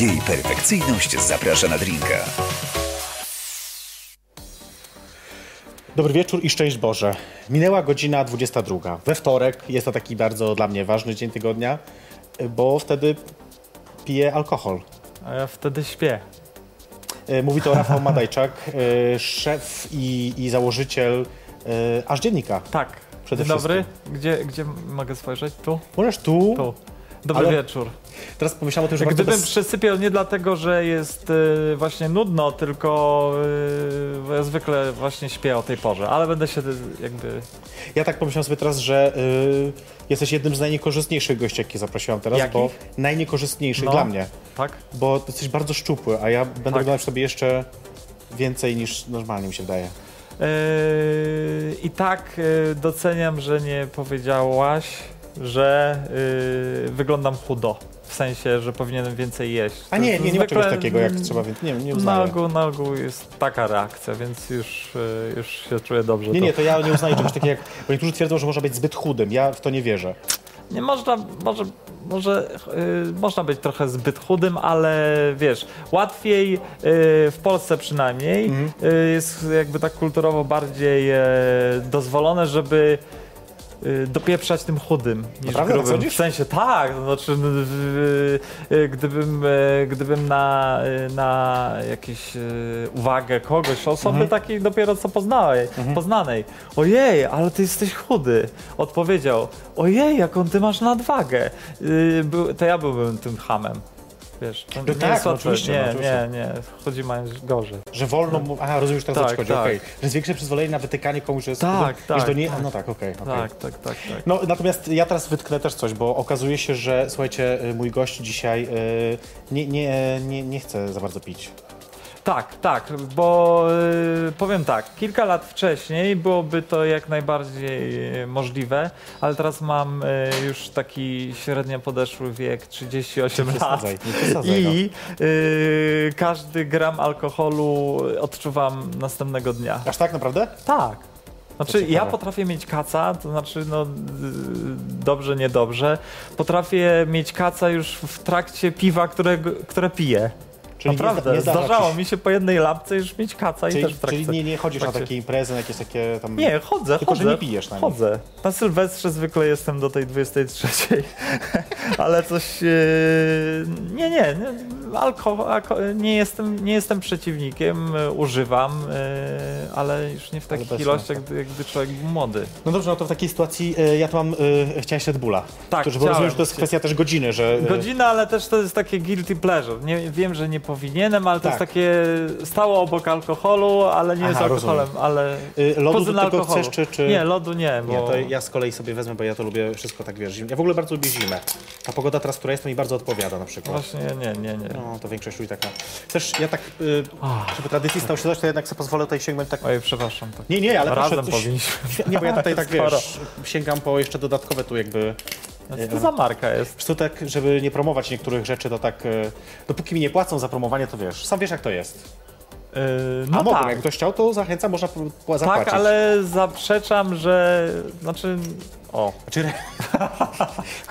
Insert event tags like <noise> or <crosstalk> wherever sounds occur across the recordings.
Jej perfekcyjność zaprasza na drinka. Dobry wieczór i szczęść Boże. Minęła godzina 22. We wtorek jest to taki bardzo dla mnie ważny dzień tygodnia, bo wtedy piję alkohol. A ja wtedy śpię. E, Mówi to Rafał Madajczak, e, szef i, i założyciel e, aż dziennika. Tak. Przede Dzień dobry. Gdzie, gdzie mogę spojrzeć? Tu? Możesz tu. Tu. Dobry Ale- wieczór. Teraz pomyślałem o tym, że Gdybym bez... przesypiał nie dlatego, że jest y, właśnie nudno, tylko y, ja zwykle właśnie śpię o tej porze, ale będę się y, jakby... Ja tak pomyślałem sobie teraz, że y, jesteś jednym z najniekorzystniejszych gości, jakie zaprosiłem teraz, Jakich? bo najniekorzystniejszych No. dla mnie, Tak? bo jesteś bardzo szczupły, a ja będę Tak. wyglądał sobie jeszcze więcej niż normalnie mi się wydaje. Yy, I tak yy, doceniam, że nie powiedziałaś, że yy, wyglądam chudo. W sensie, że powinienem więcej jeść. A nie, nie, nie ma czegoś takiego, jak trzeba, więc nie, nie Na uznaję. ogół, na ogół jest taka reakcja, więc już, yy, już się czuję dobrze. Nie, to- nie, to ja nie uznaję czegoś takiego jak, bo niektórzy twierdzą, że można być zbyt chudym, ja w to nie wierzę. Nie można, może, może yy, można być trochę zbyt chudym, ale wiesz, łatwiej yy, w Polsce przynajmniej Mhm. yy, jest jakby tak kulturowo bardziej dozwolone, żeby dopieprzać tym chudym niż Naprawdę? Tak grubym. W sensie tak, to znaczy no, w- yy, gdybym, yy, gdybym na, na jakieś yy, uwagę kogoś, osoby Mhm. takiej dopiero co poznałej, poznanej, ojej, ale ty jesteś chudy, odpowiedział, ojej, jaką ty masz nadwagę, to ja byłbym tym hamem. Wiesz, to nie tak, jest no łatwe. oczywiście, no nie, oczywiście. nie, nie, chodzi mają gorzej. Że wolno mu... Aha, rozumiem, że teraz Tak, tak, chodzi, tak. okej. Że jest większe przyzwolenie na wytykanie komuś, że jest... Tak, tak, Że to nie... tak. No tak, okej, okej. Tak, tak, tak, tak. No, natomiast ja teraz wytknę też coś, bo okazuje się, że słuchajcie, y, mój gość dzisiaj y, nie, nie, nie, nie chce za bardzo pić. Tak, tak, bo y, powiem tak, kilka lat wcześniej byłoby to jak najbardziej y, możliwe, ale teraz mam y, już taki średnio podeszły wiek 38 Nie lat. przesadzaj, nie przesadzaj, no. I każdy gram alkoholu odczuwam następnego dnia. Aż tak naprawdę? Tak. Znaczy, ciekawe. ja potrafię mieć kaca, to znaczy, no, y, dobrze, niedobrze. Potrafię mieć kaca już w trakcie piwa, którego, które piję. Czyli Naprawdę, nie, zdarza zdarzało mi się po jednej lapce już mieć kaca i Czyli, też w trakcie. czyli nie, nie chodzisz na takie imprezy, na jakieś takie tam... Nie, chodzę, Tylko, że chodzę. nie pijesz na nich. Chodzę. Na Sylwestrze zwykle jestem do tej 23, <laughs> ale coś... e, Nie, nie, nie, alko, alko, nie, jestem, nie jestem przeciwnikiem, e, używam, e, ale już nie w takich ilościach, sensu. gdy, gdy człowiek był młody. No dobrze, no to w takiej sytuacji y, ja tu mam... Y, chciałeś Red Bulla. Tak, to, żeby rozumiem, chciałem. że to jest kwestia też godziny, że... Godzina, ale też to jest takie guilty pleasure. Nie, wiem, że nie powinienem, ale to Tak. jest takie stało obok alkoholu, ale nie Aha, jest alkoholem, rozumiem. ale... Y, lodu tego alkoholu. chcesz, czy... czy... Nie, lodu nie, bo... Nie, to ja z kolei sobie wezmę, bo ja to lubię wszystko tak, wiesz, ja w ogóle bardzo lubię zimę. A pogoda teraz, która jest, to mi bardzo odpowiada na przykład. Właśnie nie, nie, nie. No, to większość ludzi taka. Też ja tak, y, żeby tradycji stał się coś, to jednak sobie pozwolę tutaj sięgnąć tak... Oj, przepraszam. Tak. Nie, nie, ale Razem proszę, coś- powinniśmy. Nie, bo ja tutaj <laughs> tak, wiesz, sięgam po jeszcze dodatkowe tu jakby... Co to za marka jest? Co, tak, żeby nie promować niektórych rzeczy, to tak, y, dopóki mi nie płacą za promowanie, to wiesz, sam wiesz jak to jest. Yy, A no mogą, tak, jak ktoś chciał, to zachęcam, można p- p- zapłacić. tak, ale zaprzeczam, że... Znaczy... O, Znaczy, re-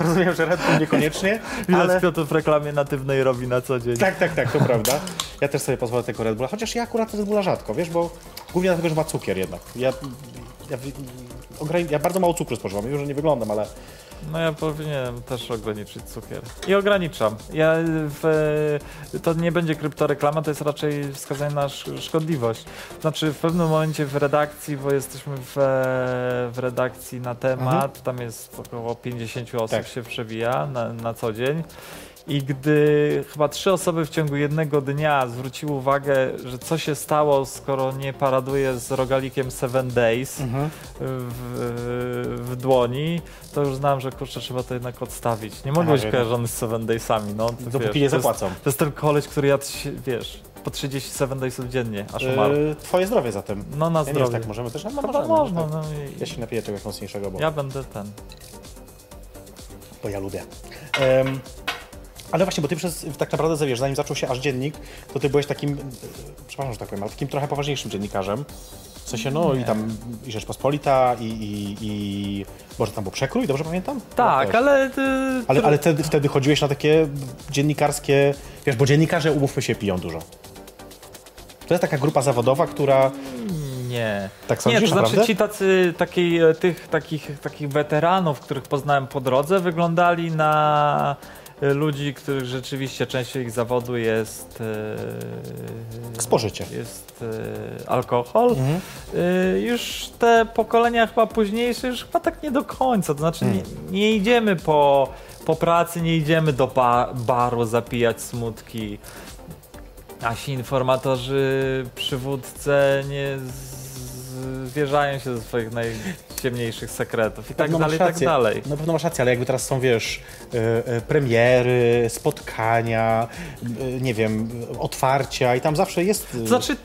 <laughs> rozumiem, że Red Bull niekoniecznie, widać ale... Piotr w reklamie natywnej robi na co dzień. Tak, tak, tak, to <laughs> prawda. Ja też sobie pozwolę tego Red Bulla, chociaż ja akurat Red Bulla rzadko, wiesz, bo głównie dlatego, że ma cukier jednak. Ja, ja, ograni- ja bardzo mało cukru spożywam, że nie wyglądam, ale No ja powinienem też ograniczyć cukier. I ograniczam. Ja w, to nie będzie kryptoreklama, to jest raczej wskazanie na sz- szkodliwość. Znaczy w pewnym momencie w redakcji, bo jesteśmy w, w redakcji na temat, tam jest około 50 osób Tak. się przewija na, na co dzień. I gdy chyba trzy osoby w ciągu jednego dnia zwróciły uwagę, że co się stało, skoro nie paraduje z rogalikiem Seven Days w, w dłoni, to już znam, że kurczę, trzeba to jednak odstawić. Nie mogę być kojarzony z Seven Daysami. No, dopóki wiesz, nie to jest- zapłacą. To jest ten koleś, który się, wiesz, po 30 Seven Daysów dziennie, aż umarł. Yy, twoje zdrowie zatem. No na Ja nie zdrowie. czy tak możemy też, no, możemy, można, tak. no i Ja się napiję czegoś mocniejszego, bo ja będę ten. bo ja lubię. Em, ale właśnie, bo ty przez, tak naprawdę, zawiesz, zanim zaczął się aż dziennik, to ty byłeś takim, e, przepraszam, że tak powiem, ale takim trochę poważniejszym dziennikarzem. W sensie, no i tam i Rzeczpospolita, i, i, i... Może tam był Przekrój, dobrze pamiętam? Tak, Wiesz. ale... y, Ale, ale wtedy, wtedy chodziłeś na takie dziennikarskie... Wiesz, bo dziennikarze, umówmy się, piją dużo. To jest taka grupa zawodowa, która... Nie. Tak Nie, sądzisz, to znaczy naprawdę? ci tacy, takiej, e, tych takich, takich weteranów, których poznałem po drodze, wyglądali na e, ludzi, których rzeczywiście częścią ich zawodu jest e, Spożycie. jest e, alkohol. Mhm. E, już te pokolenia chyba późniejsze już chyba tak nie do końca. To znaczy Hmm. nie, nie idziemy po, po pracy, nie idziemy do ba baru zapijać smutki. Nasi informatorzy, przywódce nie z- zwierzają się ze swoich najciemniejszych sekretów i tak dalej, i tak dalej. No pewno masz rację, ale jakby teraz są, wiesz, e, e, premiery, spotkania, e, nie wiem, otwarcia i tam zawsze jest... To znaczy,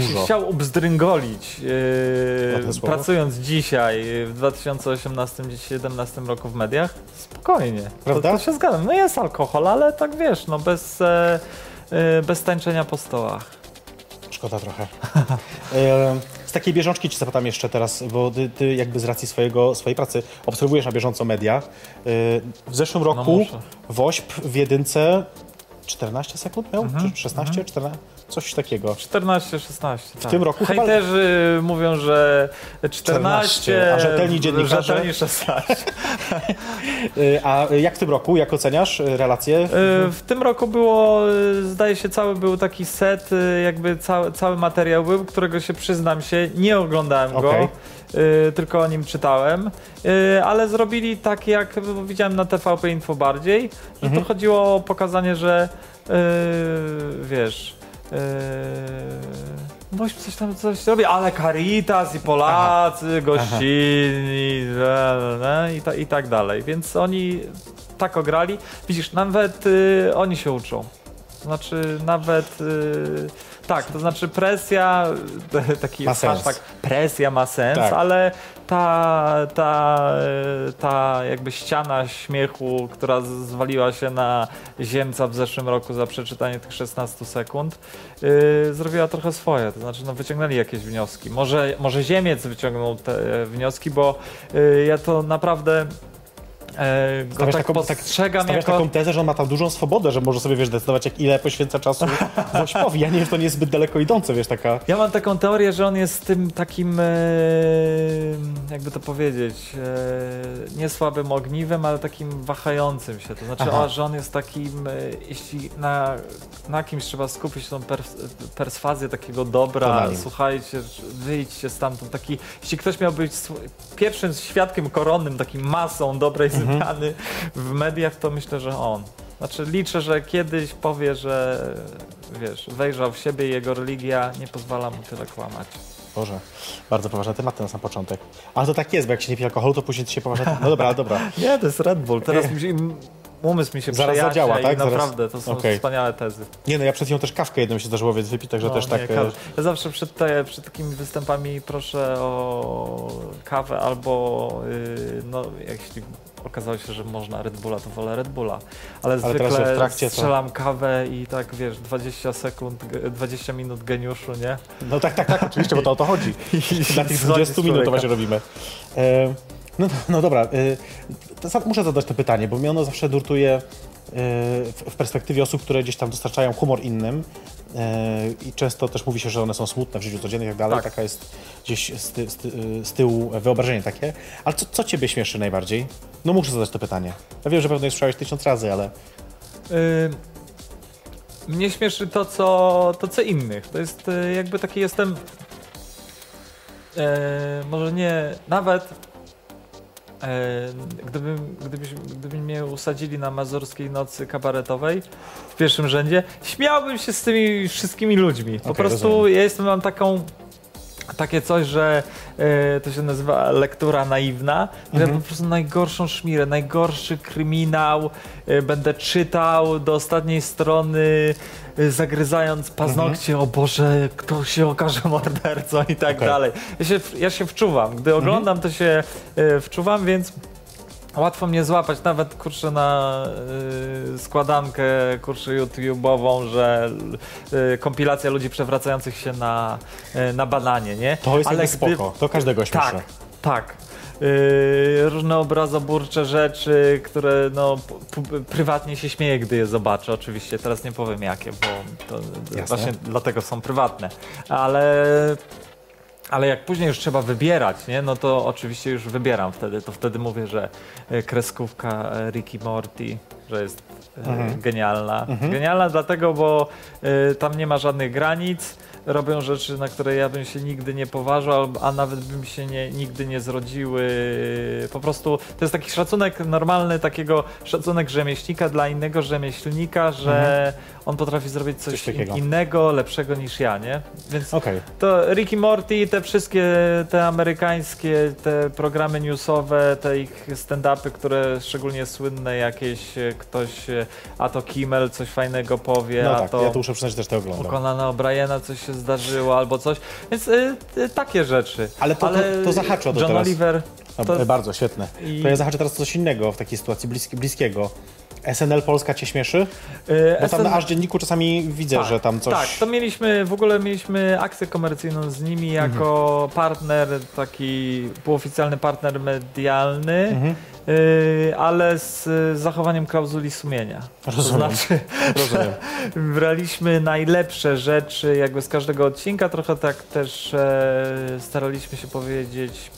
się chciał obzdryngolić, yy, pracując dzisiaj, w 2018-2017 roku w mediach, spokojnie. Prawda? To, to się zgadzam. No jest alkohol, ale tak wiesz, no bez, e, bez tańczenia po stołach. Szkoda trochę. <laughs> Z takiej bieżączki ci zapytam jeszcze teraz, bo ty, ty jakby z racji swojego, swojej pracy obserwujesz na bieżąco media. E, W zeszłym roku No. WOŚP w jedynce 14 sekund miał? Mhm, Czy 16? 14? Coś takiego. 14, 16. W tym roku chyba- Hejterzy mówią, że 14, 14, a rzetelni dziennikarze? Rzetelni 16. E, A jak w tym roku, jak oceniasz e, relacje? Y, W tym roku było, y, zdaje się, cały był taki set, y, jakby cały, cały materiał był, którego się przyznam się, nie oglądałem go, Okej. y, tylko o nim czytałem, y, ale zrobili tak jak widziałem na TVP Info bardziej, że Mhm. to chodziło o pokazanie, że y, wiesz... Boś coś tam coś robi, ale Caritas i Polacy, gościnni da, da, da, i, ta, i tak dalej. Więc oni tak ograli. Widzisz, nawet y, oni się uczą. Znaczy nawet y, tak, to znaczy presja, <laughs> taki Ma hashtag, presja ma sens, Tak. ale ta, ta, ta jakby ściana śmiechu, która zwaliła się na Ziemca w zeszłym roku za przeczytanie tych 16 sekund, yy, zrobiła trochę swoje. To znaczy, no, wyciągnęli jakieś wnioski. Może, może Ziemiec wyciągnął te e, wnioski, bo yy, ja to naprawdę e, go Stawiasz tak taką- tak- postrzegam Stawiasz jako... taką tezę, że on ma tam dużą swobodę, że może sobie, wiesz, decydować, jak ile poświęca czasu <laughs> WOŚPowi. Ja nie wiem, że to nie jest zbyt daleko idące, wiesz, taka... Ja mam taką teorię, że on jest tym takim, e, jakby to powiedzieć, e, nie słabym ogniwem, ale takim wahającym się. To znaczy, o, że on jest takim, e, jeśli na, na kimś trzeba skupić tą pers perswazję takiego dobra, słuchajcie, wyjdźcie stamtąd. Taki, jeśli ktoś miał być pierwszym świadkiem koronnym, takim masą dobrej <laughs> Zmiany w mediach, to myślę, że on. Znaczy liczę, że kiedyś powie, że wiesz, wejrzał w siebie i jego religia nie pozwala mu tyle kłamać. Boże, bardzo poważne tematy na sam początek. Ale to tak jest, bo jak się nie pije alkoholu, to później się poważne... No dobra, dobra. <laughs> Nie, to jest Red Bull. Teraz mi się, umysł mi się Zaraz zadziała, tak? naprawdę to są Okej. wspaniałe tezy. Nie no, ja przed chwilą też kawkę jedną się zdarzyło, więc wypić, także No, też nie, tak... e, kawa. Ja zawsze przed, te, przed takimi występami proszę o kawę albo yy, no, jeśli okazało się, że można Red Bulla, to wolę Red Bulla. Ale, w zwykle trakcie strzelam kawę i tak wiesz, 20 sekund, ge- 20 minut geniuszu, nie? No tak, tak, tak, oczywiście, bo to o to chodzi. <laughs> Na tych Dzwonić 20 minut to właśnie robimy. E, no, no dobra, e, muszę zadać to pytanie, bo mnie ono zawsze nurtuje e, w, perspektywie osób, które gdzieś tam dostarczają humor innym i często też mówi się, że one są smutne w życiu codziennym i tak dalej. Tak. Taka jest gdzieś z, ty, z, ty, z tyłu wyobrażenie takie. Ale co, co ciebie śmieszy najbardziej? No muszę zadać to pytanie. Ja wiem, że pewno je słyszałeś tysiąc razy, ale Y, Mnie śmieszy to co, to, co innych. To jest y, jakby taki jestem. E, może nie. Nawet. E, gdybym, gdybyś, gdyby mnie usadzili na mazurskiej nocy kabaretowej w pierwszym rzędzie, śmiałbym się z tymi wszystkimi ludźmi. Po Okej, prostu rozumiem. ja jestem, mam taką takie coś, że e, to się nazywa lektura naiwna, że Mhm. po prostu najgorszą szmirę, najgorszy kryminał e, będę czytał do ostatniej strony, e, zagryzając paznokcie, o Boże, kto się okaże mordercą i tak Okej. dalej. Ja się, ja się wczuwam. Gdy oglądam, to się wczuwam, więc Łatwo mnie złapać, nawet kurczę na y, składankę kurczę YouTube'ową, że y, kompilacja ludzi przewracających się na, y, na bananie, nie? To jest Ale jakby spoko, to każdego śmieszy. Tak, tak. Yy, różne obrazoburcze rzeczy, które no, prywatnie się śmieję, gdy je zobaczę. Oczywiście teraz nie powiem jakie, bo to Jasne. właśnie dlatego są prywatne. Ale, ale jak później już trzeba wybierać, nie? no to oczywiście już wybieram wtedy. To wtedy mówię, że e, kreskówka e, Ricky Morty, że jest e, Mhm. genialna. Genialna dlatego, bo tam nie ma żadnych granic. Robią rzeczy, na które ja bym się nigdy nie poważał, a nawet bym się nie, nigdy nie zrodziły. Po prostu to jest taki szacunek normalny, takiego szacunek rzemieślnika dla innego rzemieślnika, że on potrafi zrobić coś, Coś in, innego, lepszego niż ja, nie? Więc Okej. to Ricky Morty, te wszystkie te amerykańskie, te programy newsowe, te ich stand-upy, które szczególnie słynne jakieś, e, ktoś, e, a to Kimmel coś fajnego powie, No a tak, to ja to muszę przyznać, też to oglądam. Conana O'Briena coś się zdarzyło albo coś, więc y, y, takie rzeczy. Ale to- to- to to John teraz. Oliver, No, to- Bardzo, świetne. I- To ja zahaczę teraz coś innego w takiej sytuacji bliski, bliskiego. SNL Polska cię śmieszy? y, Bo tam SN na aż dzienniku czasami widzę, tak, że tam coś... Tak, to mieliśmy, w ogóle mieliśmy akcję komercyjną z nimi jako Mhm. partner, taki półoficjalny partner medialny, Mhm. y, ale z zachowaniem klauzuli sumienia. Rozumiem. To znaczy, Rozumiem. <laughs> braliśmy najlepsze rzeczy jakby z każdego odcinka, trochę tak też e, staraliśmy się powiedzieć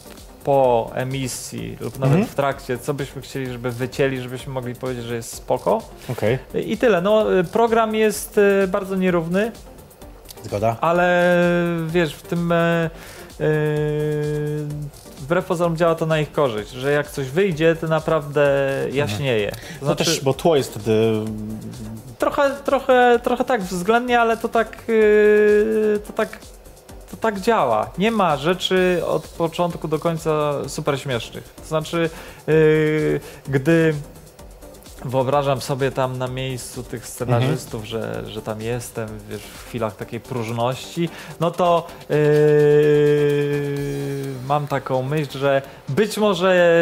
po emisji lub nawet Mhm. w trakcie, co byśmy chcieli, żeby wycięli, żebyśmy mogli powiedzieć, że jest spoko. Okej, I tyle. No, y, program jest y, bardzo nierówny, zgoda. ale wiesz, w tym e, e, wbrew pozorom działa to na ich korzyść, że jak coś wyjdzie, to naprawdę jaśnieje. To No znaczy, też, bo tło jest wtedy... trochę, trochę, trochę tak względnie, ale to tak, yy, to tak, to tak działa. Nie ma rzeczy od początku do końca super śmiesznych. To znaczy, yy, gdy wyobrażam sobie tam na miejscu tych scenarzystów, że, że tam jestem, wiesz, w chwilach takiej próżności, no to yy, mam taką myśl, że być może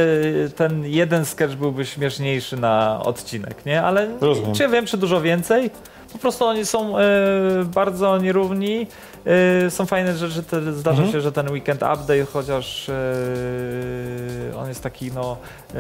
ten jeden sketch byłby śmieszniejszy na odcinek, nie? Ale Rozumiem. czy wiem, czy dużo więcej? Po prostu oni są e, bardzo nierówni. E, są fajne rzeczy. Te, zdarza Mhm. się, że ten weekend update, chociaż e, on jest taki no, e,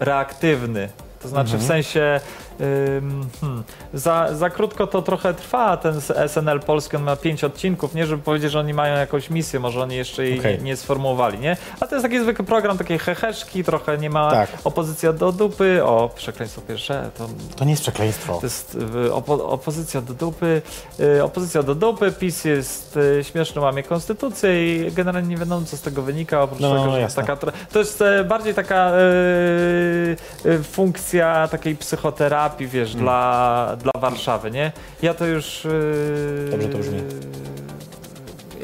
reaktywny. To znaczy Mhm. w sensie hmm, za, za krótko to trochę trwa ten SNL Polski, on ma pięć odcinków, nie żeby powiedzieć, że oni mają jakąś misję, może oni jeszcze jej Okej. nie, sformułowali, nie? A to jest taki zwykły program, takie heheszki, trochę nie ma Tak. opozycja do dupy, o przekleństwo pierwsze, to To nie jest przekleństwo. to jest y, opo opozycja do dupy. Y, opozycja do dupy, PiS jest y, śmieszny, łamie konstytucję i generalnie nie wiadomo, co z tego wynika, oprócz No, tego, że jest taka. To jest bardziej taka y, y, funkcja takiej psychoterapii, wiesz, dla, dla Warszawy, nie? Ja to już. y, Dobrze to brzmi.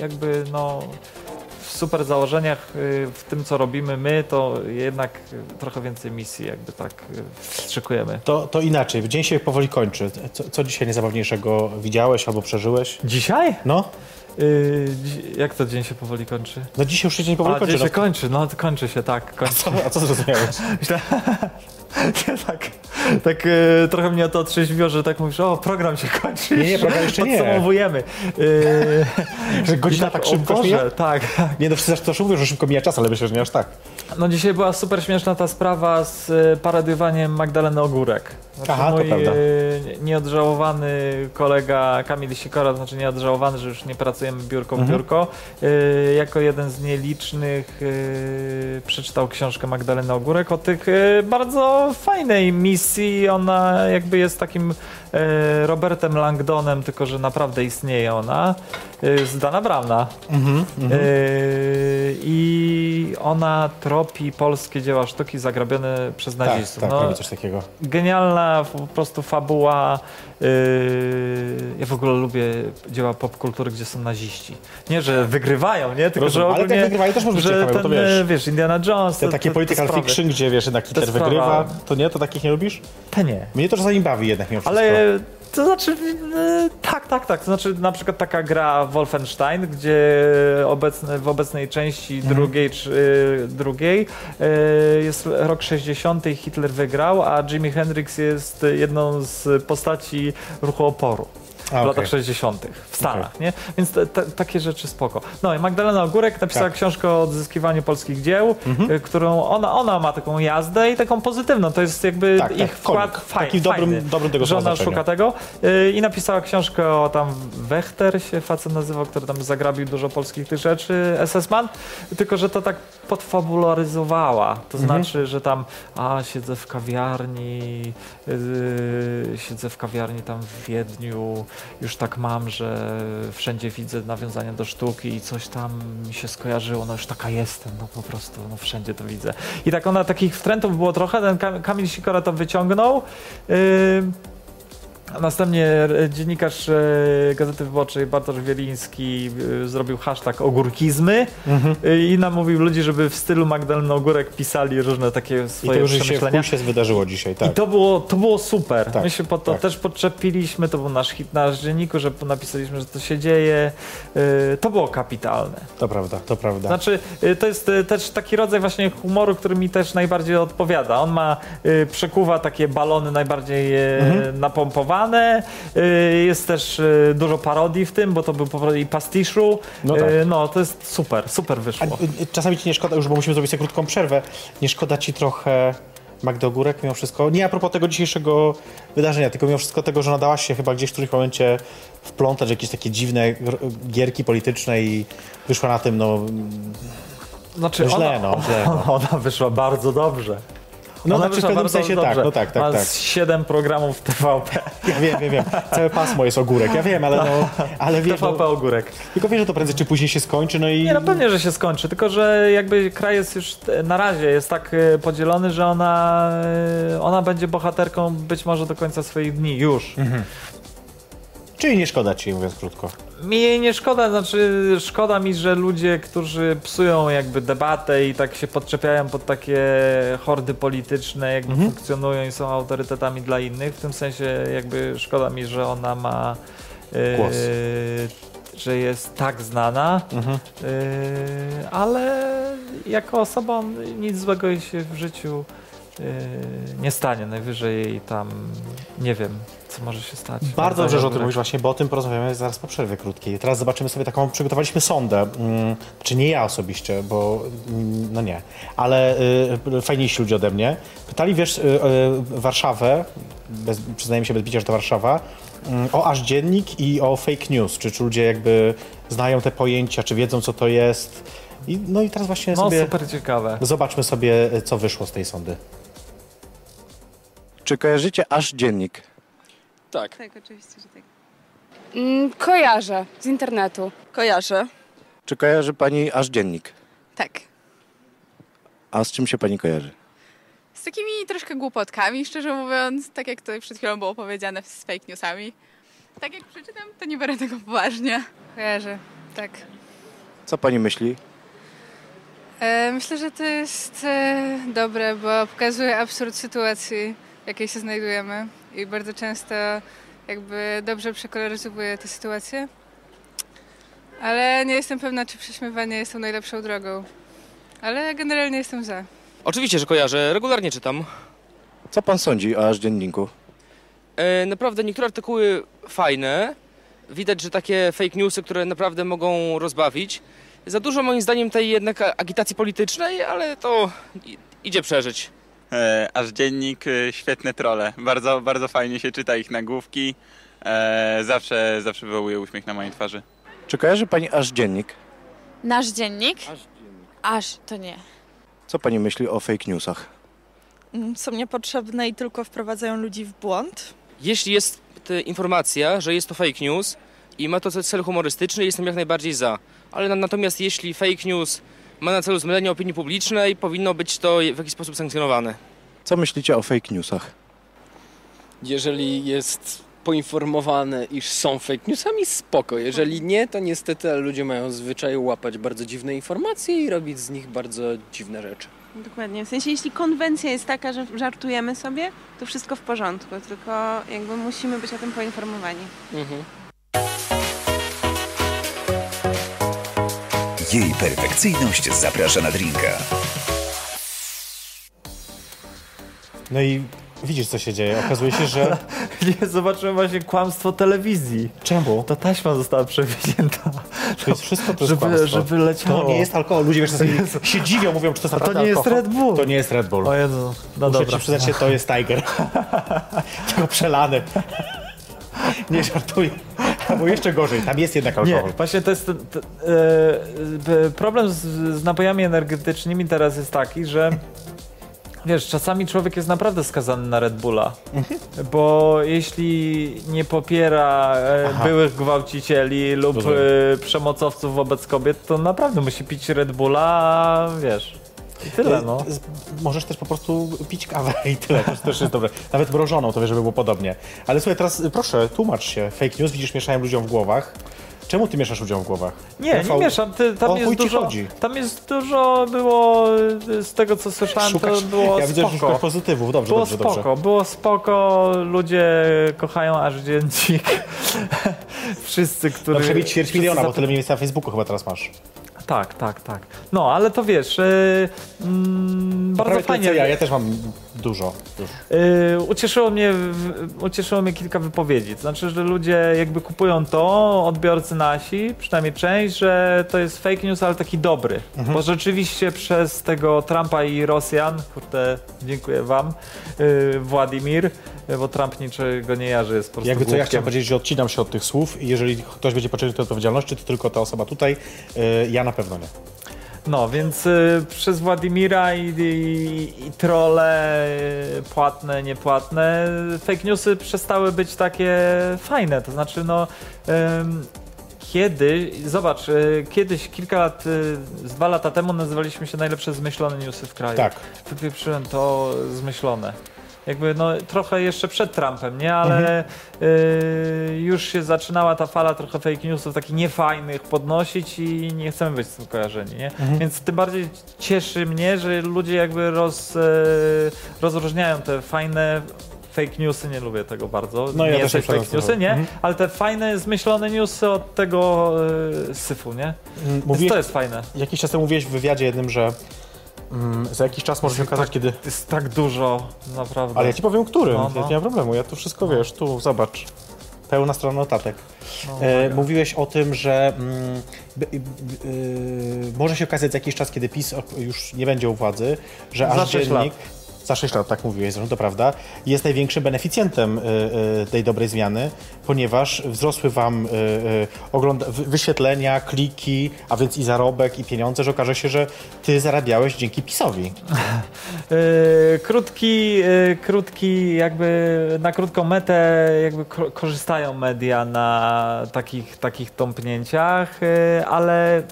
Jakby, no. W super założeniach, y, w tym co robimy my, to jednak y, trochę więcej misji, jakby tak y, wstrzykujemy. To, to inaczej, dzień się powoli kończy. Co, co dzisiaj najzabawniejszego widziałeś albo przeżyłeś? Dzisiaj? No, Yy, jak to dzień się powoli kończy? no dzisiaj już się dzień powoli A, kończy. dzień No. się kończy, no to kończy się, tak, kończy. Co, a co zrozumiałeś? <laughs> <laughs> Tak, <laughs> tak e, trochę mnie to otrzeźwiło, że tak mówisz, o, program się kończy. Nie, nie, program jeszcze nie. Podsumowujemy. Yy, <laughs> Że godzina tak szybko Boże, mija? Tak. Nie no, wszyscy też mówią, że szybko mija czas, ale myślę, że nie aż tak. No dzisiaj była super śmieszna ta sprawa z e, paradiowaniem Magdaleny Ogórek. Znaczy Aha, to mój prawda. e, nieodżałowany kolega Kamil Sikora, to znaczy nieodżałowany, że już nie pracujemy biurko w Mhm. biurko, e, jako jeden z nielicznych e, przeczytał książkę Magdaleny Ogórek o tych e, bardzo fajnej misji. Ona jakby jest takim Robertem Langdonem, tylko że naprawdę istnieje ona, e, z Dana Browna. Mhm, mhm. Yy, I ona tropi polskie dzieła sztuki zagrabione przez tak, nazistów. tak, no, robi coś takiego. genialna po prostu fabuła. Ja w ogóle lubię dzieła popkultury, gdzie są naziści. Nie, że wygrywają, nie? Tylko, Rozumiem, że ale ogólnie, jak wygrywają też może być ciekawe, ten, to wiesz. wiesz, Indiana Jones, Te te, takie te, political te fiction, gdzie wiesz, jednak Hitler wygrywa, to nie? To takich nie lubisz? Te nie. Mnie to czasami bawi jednak mimo wszystko. Ale To znaczy, e, tak, tak, tak. To znaczy na przykład taka gra Wolfenstein, gdzie obecne, w obecnej części Mhm. drugiej, czy, e, drugiej e, jest rok 60 i Hitler wygrał, a Jimi Hendrix jest jedną z postaci ruchu oporu. W okej. latach 60. w Stanach, nie? Więc te, te, takie rzeczy spoko. No i Magdalena Ogórek napisała Tak. książkę o odzyskiwaniu polskich dzieł, y, którą ona, ona ma taką jazdę i taką pozytywną. To jest jakby Tak, tak, ich wkład komik. faj, Taki dobrym- fajny, dobrym tego że słowa ona znaczeniu. szuka tego y, i napisała książkę o tam Wechter się facet nazywał, który tam zagrabił dużo polskich tych rzeczy, SS-man, tylko że to tak podfabularyzowała. To Mhm. znaczy, że tam a siedzę w kawiarni, yy, siedzę w kawiarni tam w Wiedniu, już tak mam, że wszędzie widzę nawiązania do sztuki i coś tam mi się skojarzyło, no już taka jestem, no po prostu, no wszędzie to widzę. I tak ona takich wtrętów było trochę, ten Kam- Kamil Sikora to wyciągnął. Yy, a Następnie e, dziennikarz e, Gazety Wyborczej Bartosz Wieliński e, zrobił hashtag ogórkizmy Mhm. i namówił ludzi, żeby w stylu Magdaleny Ogórek pisali różne takie I swoje to już się, przemyślenia. chuj się wydarzyło dzisiaj, tak. I to było, to było super. Tak, My się po to tak. też podczepiliśmy, to był nasz hit na dzienniku, że napisaliśmy, że to się dzieje. To było kapitalne. To prawda, to prawda. Znaczy, to jest też taki rodzaj właśnie humoru, który mi też najbardziej odpowiada. On ma, przekuwa takie balony najbardziej Mhm. napompowane. Y, jest też y, dużo parodii w tym, bo to był po prostu i pastiszu. No tak. Y, no, to jest super, super A, wyszło. y, czasami ci nie szkoda, już bo musimy zrobić sobie krótką przerwę, nie szkoda ci trochę Magdy Ogórek mimo wszystko? Nie a propos tego dzisiejszego wydarzenia, tylko mimo wszystko tego, że nadałaś się chyba gdzieś w którymś momencie wplątać jakieś takie dziwne gierki polityczne i wyszła na tym, no, Znaczy, źle, ona, no, źle, no. <laughs> ona wyszła bardzo dobrze. No ona znaczy w pewnym sensie dobrze. tak, no tak, tak, Ma tak. 7 programów TVP. Ja wiem, wiem, wiem. Całe pasmo jest ogórek, ja wiem, ale no, ale wiesz, TVP no, Ogórek. tylko wiesz, że to prędzej czy później się skończy, no i... Nie, no pewnie, że się skończy, tylko że jakby kraj jest już e, na razie jest tak e, podzielony, że ona, e, ona będzie bohaterką być może do końca swoich dni już. Czyli nie szkoda ci, mówiąc krótko. Mi jej nie szkoda, znaczy szkoda mi, że ludzie, którzy psują jakby debatę i tak się podczepiają pod takie hordy polityczne, jakby funkcjonują i są autorytetami dla innych, w tym sensie jakby szkoda mi, że ona ma e, Głos. że jest tak znana, Mhm. e, ale jako osoba nic złego jej się w życiu nie stanie. Najwyżej tam nie wiem, co może się stać. Bardzo dobrze, że o tym mówisz właśnie, bo o tym porozmawiamy zaraz po przerwie krótkiej. Teraz zobaczymy sobie taką, przygotowaliśmy sondę, mm, czy nie ja osobiście, bo mm, no nie, ale y, fajniejsi ludzie ode mnie. Pytali, wiesz, y, y, Warszawę, bez, przyznajemy się bez bicia, że to Warszawa, mm, o aż dziennik i o fake news, czy, czy ludzie jakby znają te pojęcia, czy wiedzą, co to jest. I, no i teraz właśnie No sobie super ciekawe. zobaczmy sobie, co wyszło z tej sondy. Czy kojarzycie aż dziennik? Tak, Tak, oczywiście, że tak. Mm, kojarzę z internetu. kojarzę. Czy kojarzy pani aż dziennik? Tak. A z czym się pani kojarzy? Z takimi troszkę głupotkami, szczerze mówiąc, tak jak tutaj przed chwilą było powiedziane z fake newsami. Tak jak przeczytam, to nie biorę tego poważnie. Kojarzę, tak. Co pani myśli? E, myślę, że to jest e, dobre, bo pokazuje absurd sytuacji, jakiej się znajdujemy i bardzo często jakby dobrze przekoloryzowuje tę sytuację. Ale nie jestem pewna, czy prześmiewanie jest tą najlepszą drogą. Ale generalnie jestem za. Oczywiście, że kojarzę. Regularnie czytam. Co pan sądzi o aż dzienniku? E, naprawdę niektóre artykuły fajne. Widać, że takie fake newsy, które naprawdę mogą rozbawić. Za dużo moim zdaniem tej jednak agitacji politycznej, ale to idzie przeżyć. E, aż dziennik, e, świetne trole. Bardzo, bardzo fajnie się czyta ich nagłówki. E, zawsze, zawsze wywołuje uśmiech na mojej twarzy. Czy kojarzy pani aż dziennik? Nasz dziennik? Aż to nie. Co pani myśli o fake newsach? Mm, Są niepotrzebne i tylko wprowadzają ludzi w błąd. Jeśli jest ta informacja, że jest to fake news i ma to cel humorystyczny, jestem jak najbardziej za. Ale na, natomiast jeśli fake news ma na celu zmylenie opinii publicznej, powinno być to w jakiś sposób sankcjonowane. Co myślicie o fake newsach? Jeżeli jest poinformowane, iż są fake newsami, spoko. Jeżeli nie, to niestety ludzie mają zwyczaj łapać bardzo dziwne informacje i robić z nich bardzo dziwne rzeczy. Dokładnie. W sensie, jeśli konwencja jest taka, że żartujemy sobie, to wszystko w porządku, tylko jakby musimy być o tym poinformowani. Mhm. Jej perfekcyjność zaprasza na drinka. No i widzisz, co się dzieje. Okazuje się, że... <laughs> Nie, zobaczyłem właśnie kłamstwo telewizji. Czemu? To taśma została przewinięta. To jest wszystko to jest żeby, kłamstwo. żeby leciało. To nie jest alkohol. Ludzie wiesz, jest- się dziwią, mówią, czy to jest A to naprawdę nie jest. Red Bull. To nie jest Red Bull. O Jezu, no Muszę dobra. ci przyznać się, to jest Tiger. <laughs> Tylko przelany. Nie żartuję. Bo jeszcze gorzej, tam jest jednak Nie, alkohol. właśnie to jest. t- t- e, e, problem z, z napojami energetycznymi teraz jest taki, że. Wiesz, czasami człowiek jest naprawdę skazany na Red Bulla, Mhm. bo jeśli nie popiera e, Aha. byłych gwałcicieli lub Rozumiem. przemocowców wobec kobiet, to naprawdę musi pić Red Bulla, a wiesz. I tyle, no. Z- Możesz też po prostu pić kawę i tyle, to też jest dobre. Nawet mrożoną, to wiesz, żeby było podobnie. Ale słuchaj, teraz y, proszę, tłumacz się. Fake news, widzisz, mieszają ludziom w głowach. Czemu ty mieszasz ludziom w głowach? Nie, nie mieszam. Ty, tam O jest chuj ci dużo. chodzi. Tam jest dużo było y, z tego co słyszałem, Szukasz, to było ja widzę, że spoko. pozytywów. Dobrze, było dobrze, spoko, dobrze. było spoko, ludzie kochają aż dziennik. <laughs> Wszyscy, którzy... No przebić ćwierć miliona, bo tyle więcej na Facebooku chyba teraz masz. Tak, tak, tak. No, ale to wiesz, yy, mm, bardzo Prawie fajnie. Ja, ja też mam dużo. dużo. Yy, ucieszyło, mnie, ucieszyło mnie kilka wypowiedzi. To znaczy, że ludzie jakby kupują to, odbiorcy nasi, przynajmniej część, że to jest fake news, ale taki dobry. Mhm. Bo rzeczywiście przez tego Trumpa i Rosjan, kurde, dziękuję wam, yy, Władimir, bo Trump niczego nie jarzy, jest po prostu Jakby co, ja chciałem powiedzieć, że odcinam się od tych słów i jeżeli ktoś będzie pociągnięty do odpowiedzialności, to tylko ta osoba tutaj, y, ja na pewno nie. No, więc y, przez Władimira i, i, i trolle y, płatne, niepłatne, fake newsy przestały być takie fajne. To znaczy, no. ym, kiedy, zobacz, y, kiedyś, kilka lat, y, z dwa lata temu nazywaliśmy się najlepsze zmyślone newsy w kraju. Tak. Wypieprzyłem to zmyślone. Jakby no trochę jeszcze przed Trumpem, nie? Ale y, już się zaczynała ta fala trochę fake newsów takich niefajnych podnosić i nie chcemy być z tym kojarzeni, nie? Mhm. Więc tym bardziej cieszy mnie, że ludzie jakby roz, e, rozróżniają te fajne fake newsy, nie lubię tego bardzo. No ja nie też te nie fake newsy, nie? Mhm. Ale te fajne, zmyślone newsy od tego e, syfu, nie? Więc Mówiłeś, to jest fajne. Jakiś czas temu mówiłeś w wywiadzie jednym, że mm, za jakiś czas może się okazać, kiedy... To jest tak dużo, naprawdę. Ale ja ci powiem, którym. No, Ja no. nie ma problemu, ja tu wszystko wiesz, tu zobacz. Pełna strona notatek. No, E, mówiłeś o tym, że mm, by, y, y, może się okazać za jakiś czas, kiedy PiS już nie będzie u władzy, że aż dziennik... Za 6 lat, tak mówiłeś, zresztą to prawda, jest największym beneficjentem y, y, tej dobrej zmiany, ponieważ wzrosły wam y, wyświetlenia, kliki, a więc i zarobek, i pieniądze, że okaże się, że ty zarabiałeś dzięki PiSowi. <laughs> Krótki, krótki, jakby na krótką metę jakby ko- korzystają media na takich, takich tąpnięciach, ale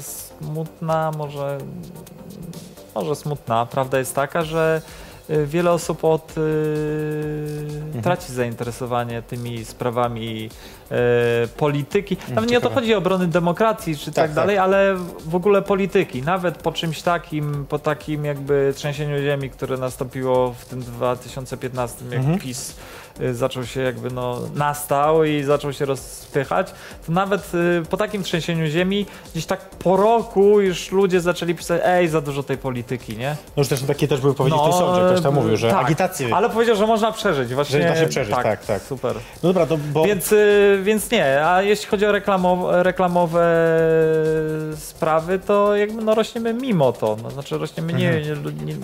smutna, może, może smutna, prawda jest taka, że yy, wiele osób od, yy, traci zainteresowanie tymi sprawami yy, polityki. Nawet nie o to ciekawe. chodzi o obrony demokracji czy tak, Tak, tak. dalej, ale w ogóle polityki. Nawet po czymś takim, po takim jakby trzęsieniu ziemi, które nastąpiło w tym 2015, jak Mhm. PiS y, zaczął się jakby no nastał i zaczął się rozpychać, to nawet y, po takim trzęsieniu ziemi gdzieś tak po roku już ludzie zaczęli pisać, ej, za dużo tej polityki, nie? No już też takie też były powiedzieć w tej sądzie, ktoś tam mówił, że tak. agitację, Ale powiedział, że można przeżyć, właśnie. że da się przeżyć, tak, tak. Super. No dobra, to bo... Więc, y, więc nie, a jeśli chodzi o reklamowe, reklamowe sprawy, to jakby no rośniemy mimo to. No, znaczy rośniemy nie, nie, nie,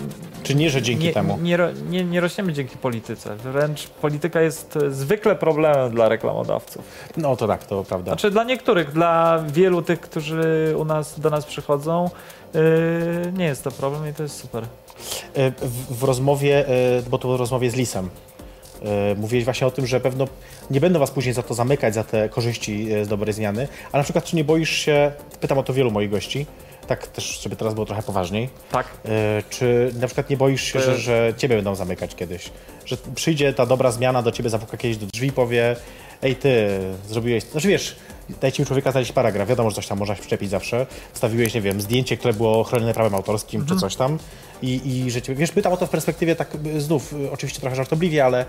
Czy nie, że dzięki nie, temu? Nie, nie, nie rośniemy dzięki polityce. Wręcz polityka jest e, zwykle problemem dla reklamodawców. No to tak, to prawda. Znaczy dla niektórych, dla wielu tych, którzy u nas, do nas przychodzą, yy, nie jest to problem i to jest super. E, w, w rozmowie, bo to w rozmowie z Lisem, mówiłeś właśnie o tym, że pewno nie będą was później za to zamykać, za te korzyści z dobrej zmiany, ale na przykład czy nie boisz się, pytam o to wielu moich gości, tak też, żeby teraz było trochę poważniej, Tak. e, czy na przykład nie boisz się, że, że ciebie będą zamykać kiedyś, że przyjdzie ta dobra zmiana do ciebie, zapuka kiedyś do drzwi i powie, ej ty, zrobiłeś, znaczy wiesz, dajcie mi człowieka znaleźć paragraf, wiadomo, że coś tam można przyczepić zawsze. Wstawiłeś, nie wiem, zdjęcie, które było chronione prawem autorskim, Mhm. czy coś tam. I, i że cię, wiesz, pytam o to w perspektywie tak znów, y, oczywiście trochę żartobliwie, ale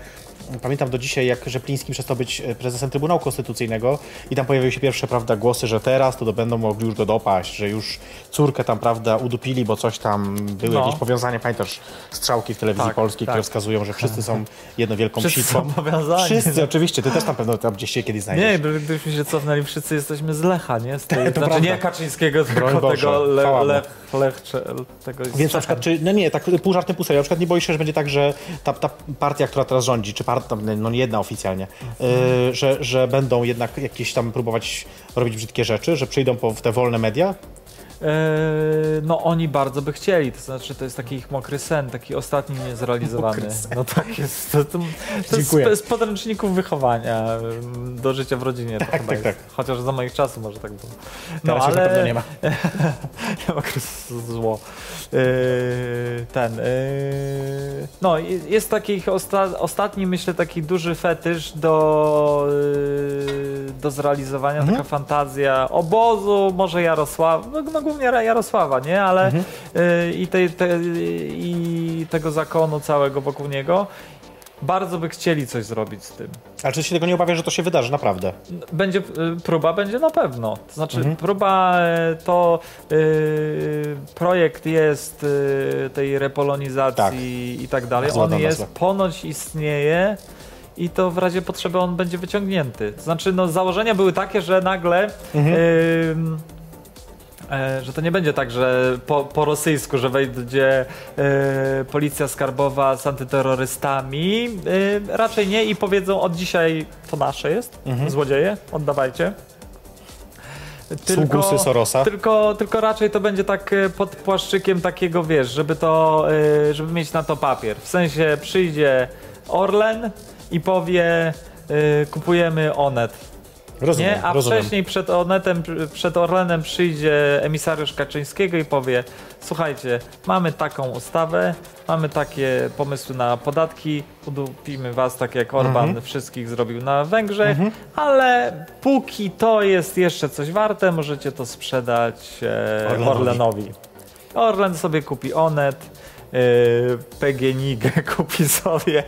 pamiętam do dzisiaj, jak Rzepliński przestał być y, prezesem Trybunału Konstytucyjnego i tam pojawiły się pierwsze, prawda, głosy, że teraz to do- będą mogli już go dopaść, że już córkę tam, prawda, udupili, bo coś tam, były No. jakieś powiązania, pamiętasz, strzałki w telewizji Tak, polskiej, tak. które wskazują, że wszyscy są <laughs> jedną wielką Wszyscy powiązani. Wszyscy, oczywiście, ty też tam pewno tam gdzieś się kiedyś znajdziesz. Nie, gdyby- gdybyśmy się cofnęli, wszyscy jesteśmy z Lecha, nie? Z tej, <laughs> To znaczy prawda. nie Kaczyńskiego, tylko Boże, tego le, mu. Lech, tego Więc na przykład, czy, no nie, tak pół żartem, pół serio, na przykład nie boisz się, że będzie tak, że ta, ta partia, która teraz rządzi, czy partia, no nie jedna oficjalnie, y, że, że będą jednak jakieś tam próbować robić brzydkie rzeczy, że przyjdą po, w te wolne media? Eee, no oni bardzo by chcieli, to znaczy to jest taki ich mokry sen, taki ostatni niezrealizowany. No tak jest. To, to, to jest Dziękuję. z, z podręczników wychowania em, do życia w rodzinie. Tak, tak, tak. Chociaż za moich czasów może tak było. No Teraz ale pewno nie ma. <laughs> Okres zło. Eee, ten. eee, no jest taki ich osta ostatni, myślę, taki duży fetysz do, do zrealizowania, Mhm. taka fantazja obozu, może Jarosława, no, no głównie Jarosława, nie? Ale Mhm. eee, i, tej, te, i tego zakonu całego wokół niego. Bardzo by chcieli coś zrobić z tym. Ale czy się tego nie obawiasz, że to się wydarzy, naprawdę? Będzie, y, próba będzie na pewno. To znaczy, Mhm. próba e, to y, projekt jest y, tej repolonizacji i tak dalej. On jest, nazwa. ponoć istnieje i to w razie potrzeby on będzie wyciągnięty. To znaczy, no, założenia były takie, że nagle. Mhm. e, że to nie będzie tak, że po, po rosyjsku, że wejdzie e, policja skarbowa z antyterrorystami. E, raczej nie i powiedzą od dzisiaj to nasze jest, Mhm. złodzieje, oddawajcie. Sługusy Sorosa. Tylko, tylko raczej to będzie tak e, pod płaszczykiem takiego, wiesz, żeby to, e, żeby mieć na to papier. W sensie przyjdzie Orlen i powie e, kupujemy Onet. Rozumiem, Nie? A rozumiem. wcześniej przed Onetem, przed Orlenem przyjdzie emisariusz Kaczyńskiego i powie słuchajcie, mamy taką ustawę, mamy takie pomysły na podatki, udupimy was tak jak Orban Mhm. wszystkich zrobił na Węgrzech, ale póki to jest jeszcze coś warte, możecie to sprzedać e, Orlenowi. Orlenowi. Orlen sobie kupi Onet, e, PGNiG <laughs> kupi sobie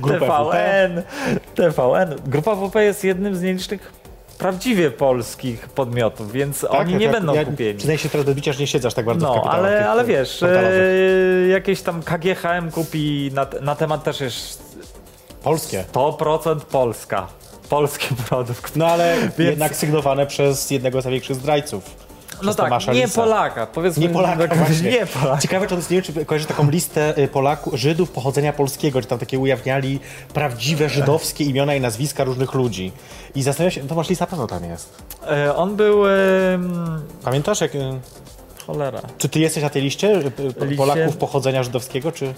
Grupę TVN, TVN. Grupa WP jest jednym z nielicznych prawdziwie polskich podmiotów, więc oni Tak, nie tak, będą ja, kupieni. Przyznaję się teraz do bicia, że nie siedzasz tak bardzo w No, tych, ale, ale wiesz, e, jakieś tam KGHM kupi na, na temat też jest Polskie. 100% Polska. Polski <laughs> produkt. No ale Więc- jednak sygnowane przez jednego z największych zdrajców. No tak, nie Lisa. Polaka. Powiedzmy, Nie Polaka, tak, właśnie. Nie Polaka. Ciekawe, czy on nie wiem, czy kojarzy taką listę y, Polaków, Żydów pochodzenia polskiego, gdzie tam takie ujawniali prawdziwe żydowskie imiona i nazwiska różnych ludzi. I zastanawiam się, Tomasz Lis na pewno tam jest. E, on był... em, Pamiętasz, jak, y, cholera. czy ty jesteś na tej liście y, y, Liście? Polaków pochodzenia żydowskiego, czy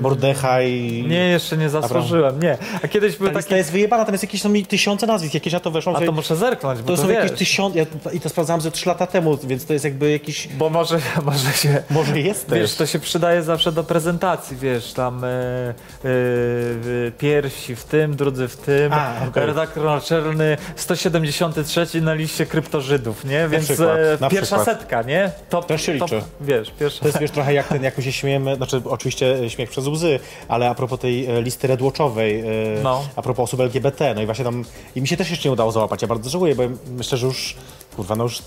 Mordechaj? Nie, jeszcze nie zasłużyłem, nie. A kiedyś były Ta jest wyjebana, tam jest jakieś tam tysiące nazwisk, jakieś na to weszło. A to muszę zerknąć, bo to to, są jakieś wiesz. tysiące, ja, i to sprawdzałem ze trzy lata temu, więc to jest jakby jakiś... Bo może, <laughs> może się... Może jest. Wiesz, to się przydaje zawsze do prezentacji, wiesz, tam e, e, pierwsi w tym, drudzy w tym, A, okej. redaktor naczelny 173 na liście kryptożydów, nie? Więc e, pierwsza przykład. setka, nie? Top, Też się top, liczy. Wiesz, pierwsza To jest wiesz, trochę jak ten, jak my się śmiejemy, znaczy oczywiście e, śmiech przez łzy, ale a propos tej e, listy redwatchowej, e, No. a propos osób LGBT, no i właśnie tam, i mi się też jeszcze nie udało załapać, ja bardzo żałuję, bo myślę, że już, kurwa, no już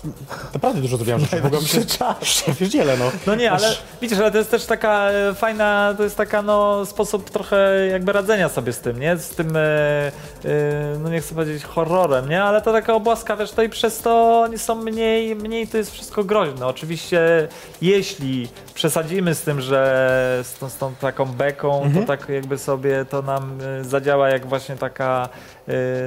naprawdę dużo zrobiłem, że mogłem się, <laughs> pierdzielę, no. No nie, ale widzisz, ale to jest też taka e, fajna, to jest taka no sposób trochę jakby radzenia sobie z tym, nie? Z tym, e, no nie chcę powiedzieć horrorem, nie? Ale to taka obłaska, wiesz, to i przez to oni są mniej, mniej to jest wszystko groźne. Oczywiście jeśli przesadzimy z tym, że z tą, z tą taką beką, Mhm. to tak jakby sobie to nam zadziała jak właśnie taka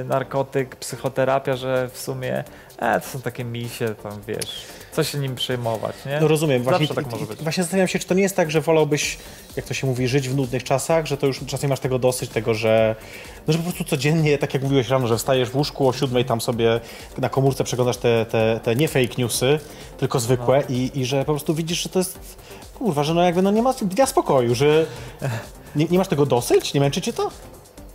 narkotyk, psychoterapia, że w sumie e, to są takie misie, tam wiesz, co się nim przejmować, nie? No rozumiem, właśnie, tak może być. właśnie zastanawiam się, czy to nie jest tak, że wolałbyś, jak to się mówi, żyć w nudnych czasach, że to już czasem masz tego dosyć, tego, że, no, że po prostu codziennie, tak jak mówiłeś rano, że wstajesz w łóżku o siódmej, tam sobie na komórce przeglądasz te, te, te nie fake newsy, tylko zwykłe No. i, i że po prostu widzisz, że to jest, kurwa, że no jakby no nie ma dnia spokoju, że nie, nie masz tego dosyć? Nie męczy cię to?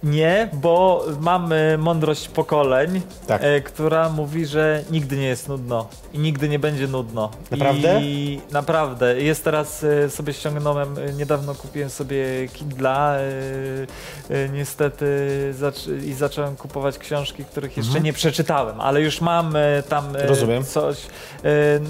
Nie, bo mamy mądrość pokoleń, Tak. e, która mówi, że nigdy nie jest nudno i nigdy nie będzie nudno. Naprawdę? I naprawdę. Jest teraz, e, sobie ściągnąłem, e, niedawno kupiłem sobie Kindla, e, e, niestety i zacząłem kupować książki, których jeszcze Mhm. nie przeczytałem, ale już mam e, tam e, Rozumiem. coś.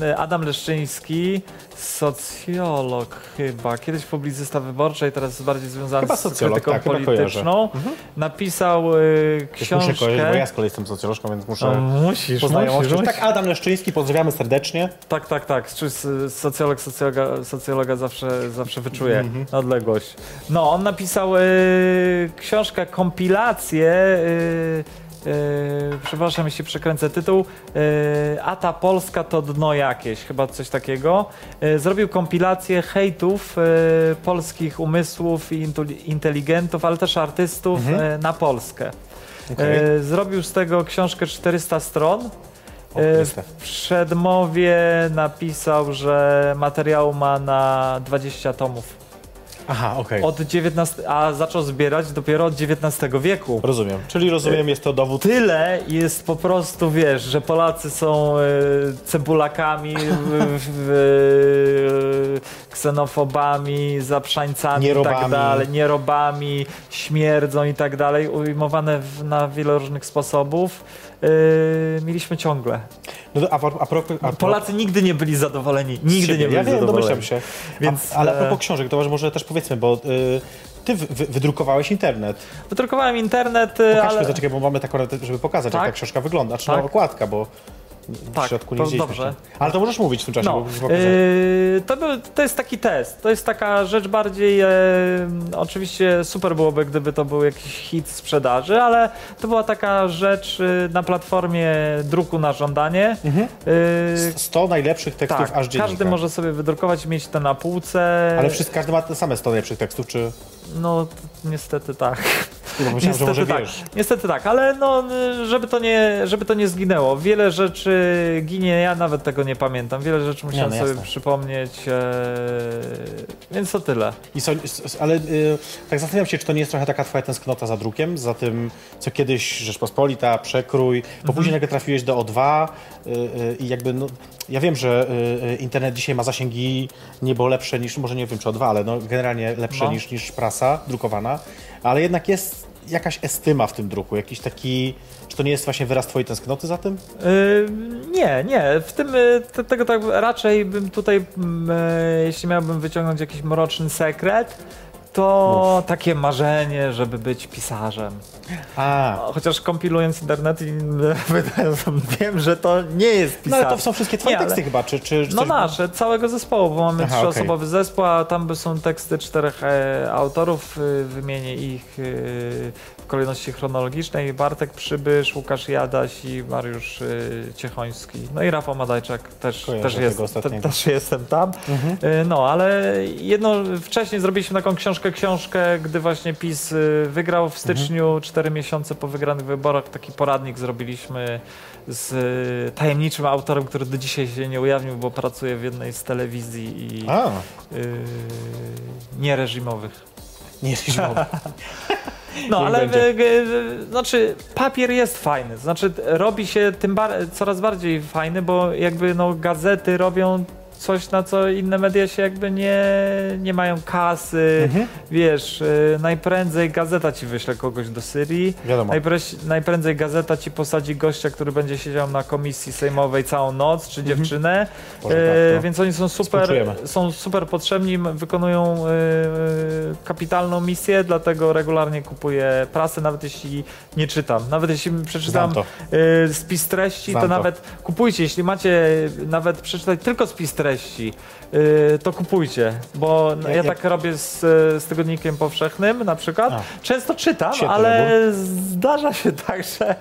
E, Adam Leszczyński, socjolog chyba, kiedyś publicysta wyborczej, teraz jest bardziej związany Chyba z krytyką tak, polityczną. Mhm. Napisał e, Też muszę książkę. kojarzyć, bo ja z kolei jestem socjolożką, więc muszę No, musisz, poznajomość. musisz, Tak, Adam Leszczyński, pozdrawiamy serdecznie. Tak, tak, tak. Socjolog socjologa, socjologa zawsze, zawsze wyczuje Mhm. odległość. No, on napisał y, książkę, kompilację. Y, y, przepraszam, jeśli przekręcę tytuł. Y, A ta Polska to dno jakieś, chyba coś takiego. Y, zrobił kompilację hejtów polskich umysłów i inteligentów, ale też artystów Mhm. na Polskę. Okej. Y, zrobił z tego książkę 400 stron. E. W przedmowie napisał, że materiału ma na 20 tomów. Aha, okej. Od 19, a zaczął zbierać dopiero od XIX wieku. Rozumiem. Czyli rozumiem, jest to dowód. Tyle jest po prostu, wiesz, że Polacy są e, cebulakami, e, ksenofobami, zaprzańcami i tak Nierobami. dalej, nierobami, śmierdzą i tak dalej, ujmowane w, na wiele różnych sposobów. E, mieliśmy ciągle. No, a, a, a, propos- a, propos- Polacy nigdy nie byli zadowoleni. Nigdy nie byli Ja wiem, zadowoleni. domyślam się. Więc, a, ale a e, propos książek, to może też powiedzmy, bo y, ty wy, wy, wydrukowałeś internet. Wydrukowałem internet, Pokażmy, ale... zaczekaj, bo mamy taką, żeby pokazać, jak Tak? ta książka wygląda. Czy Tak. okładka, bo w Tak, środku nie to widzieliśmy. dobrze. jeszcze. Ale to możesz mówić w tym czasie, No, bo yy, to, był, to jest taki test. To jest taka rzecz bardziej. E, oczywiście super byłoby, gdyby to był jakiś hit sprzedaży, ale to była taka rzecz y, na platformie druku na żądanie. Mhm. Yy, 100 najlepszych tekstów tak, aż dziennika. każdy może sobie wydrukować, mieć to na półce. Ale wszyscy, każdy ma te same 100 najlepszych tekstów, czy... No, niestety tak. No, myślałem, że może tak. wiesz. Niestety tak, ale no, żeby to, nie, żeby to nie zginęło. Wiele rzeczy ginie, ja nawet tego nie pamiętam. Wiele rzeczy musiałem no sobie przypomnieć, e, więc to tyle. I so, ale y, tak zastanawiam się, czy to nie jest trochę taka twoja tęsknota za drukiem, za tym, co kiedyś Rzeczpospolita, Przekrój, bo Mhm. później nagle trafiłeś do O2 y, y, i jakby, no, ja wiem, że internet dzisiaj ma zasięgi niebo lepsze niż, może nie wiem czy O2, ale no, generalnie lepsze No. niż, niż prasa drukowana, ale jednak jest jakaś estyma w tym druku, jakiś taki, czy to nie jest właśnie wyraz twojej tęsknoty za tym? Y, nie, nie. W tym te, tego tak raczej bym tutaj, mm, y, jeśli miałbym wyciągnąć jakiś mroczny sekret, to takie marzenie, żeby być pisarzem. A, Chociaż kompilując internet i <laughs> wiem, że to nie jest no pisarz. ale to są wszystkie twoje Nie, ale- teksty chyba, czy, czy No coś... nasze, całego zespołu, bo mamy Aha, trzyosobowy zespół, a tam są teksty czterech e, autorów. Y, wymienię ich w kolejności chronologicznej. Bartek Przybysz, Łukasz Jadaś i Mariusz y, Ciechoński. No i Rafał Madajczak też, Kojarzę też, jest, te, też jestem tam. Mhm. Y, No, ale jedno, wcześniej zrobiliśmy taką książkę, książkę, gdy właśnie PiS y, wygrał w styczniu, Mhm. cztery miesiące po wygranych wyborach, taki poradnik zrobiliśmy z y, tajemniczym autorem, który do dzisiaj się nie ujawnił, bo pracuje w jednej z telewizji i y, niereżimowych. Nie reżimowy. <laughs> No, Niech ale będzie. znaczy papier jest fajny, znaczy robi się tym bar- coraz bardziej fajny, bo jakby no gazety robią coś, na co inne media się jakby nie, nie mają kasy, Mhm. wiesz, y, najprędzej gazeta ci wyśle kogoś do Syrii, Wiadomo. najpre- najprędzej gazeta ci posadzi gościa, który będzie siedział na komisji sejmowej całą noc, czy dziewczynę, Boże, e, tak, no. więc oni są super, są super potrzebni, wykonują e, kapitalną misję, dlatego regularnie kupuję prasę, nawet jeśli nie czytam. Nawet jeśli przeczytam spis treści, Znam to to. nawet kupujcie. Jeśli macie nawet przeczytać tylko spis treści, e, to kupujcie, bo ja, Ja- ja- tak robię z, z tygodnikiem powszechnym na przykład. A. Często czytam, ale zdarza się <laughs> tak, że,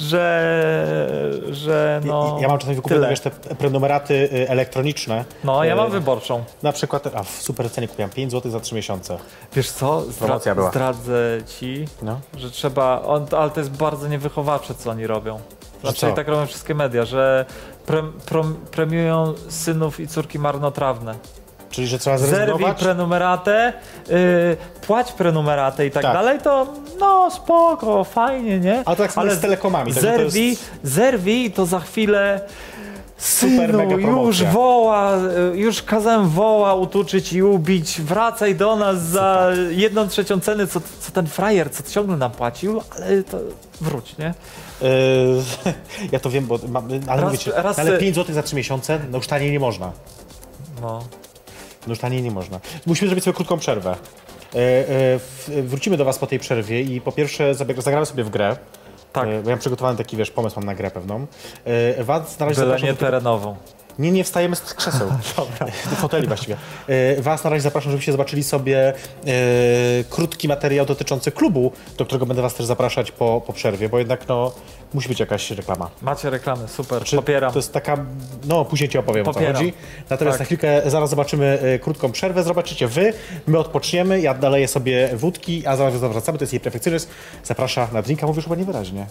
że, że no. Ja, ja mam czasami wykupione, wiesz, te prenumeraty y, elektroniczne. No, ja Y, mam wyborczą. Na przykład, a w super cenie kupiłem 5 zł za 3 miesiące. Wiesz co? Zdra- była. Zdradzę ci, No. że trzeba. On, ale to jest bardzo niewychowawcze, co oni robią. Znaczy, tak robią wszystkie media, że prom- premiują synów i córki marnotrawne. Czyli, że trzeba Zerwij zrezygnować? prenumeratę, yy, płać prenumeratę i tak, Tak. dalej, to no spoko, fajnie, nie? Ale to tak samo jest z telekomami, także to Zerwij, jest- zerwij, to za chwilę Super, Synu, już woła, y, już kazałem woła utuczyć i ubić, wracaj do nas za jedną trzecią ceny, co, co ten frajer, co ciągle nam płacił, ale to wróć, nie? Yy, <laughs> ja to wiem, bo mam, ale Raz- mówicie, raz- ale 5 zł za 3 miesiące, no już taniej nie można. No. No już taniej nie można. Musimy zrobić sobie krótką przerwę. Yy, yy, wrócimy do was po tej przerwie i po pierwsze zagramy sobie w grę. Tak. Yy, bo ja mam przygotowany taki, wiesz, pomysł mam na grę pewną. Yy, was na razie Byle zapraszam nie do tego- terenową. Nie, nie wstajemy z krzeseł. <laughs> Dobra. Foteli właściwie. E, Was na razie zapraszam, żebyście zobaczyli sobie e, krótki materiał dotyczący klubu, do którego będę Was też zapraszać po, po przerwie, bo jednak no, musi być jakaś reklama. Macie reklamy, super, Czy popieram. To jest taka, no później Ci opowiem o co Popieram. chodzi. Natomiast Tak. na chwilkę zaraz zobaczymy e, krótką przerwę, zobaczycie Wy, my odpoczniemy, ja naleję sobie wódki, a zaraz wracamy, to jest jej perfekcjonizm. Zaprasza na drinka, mówisz chyba niewyraźnie.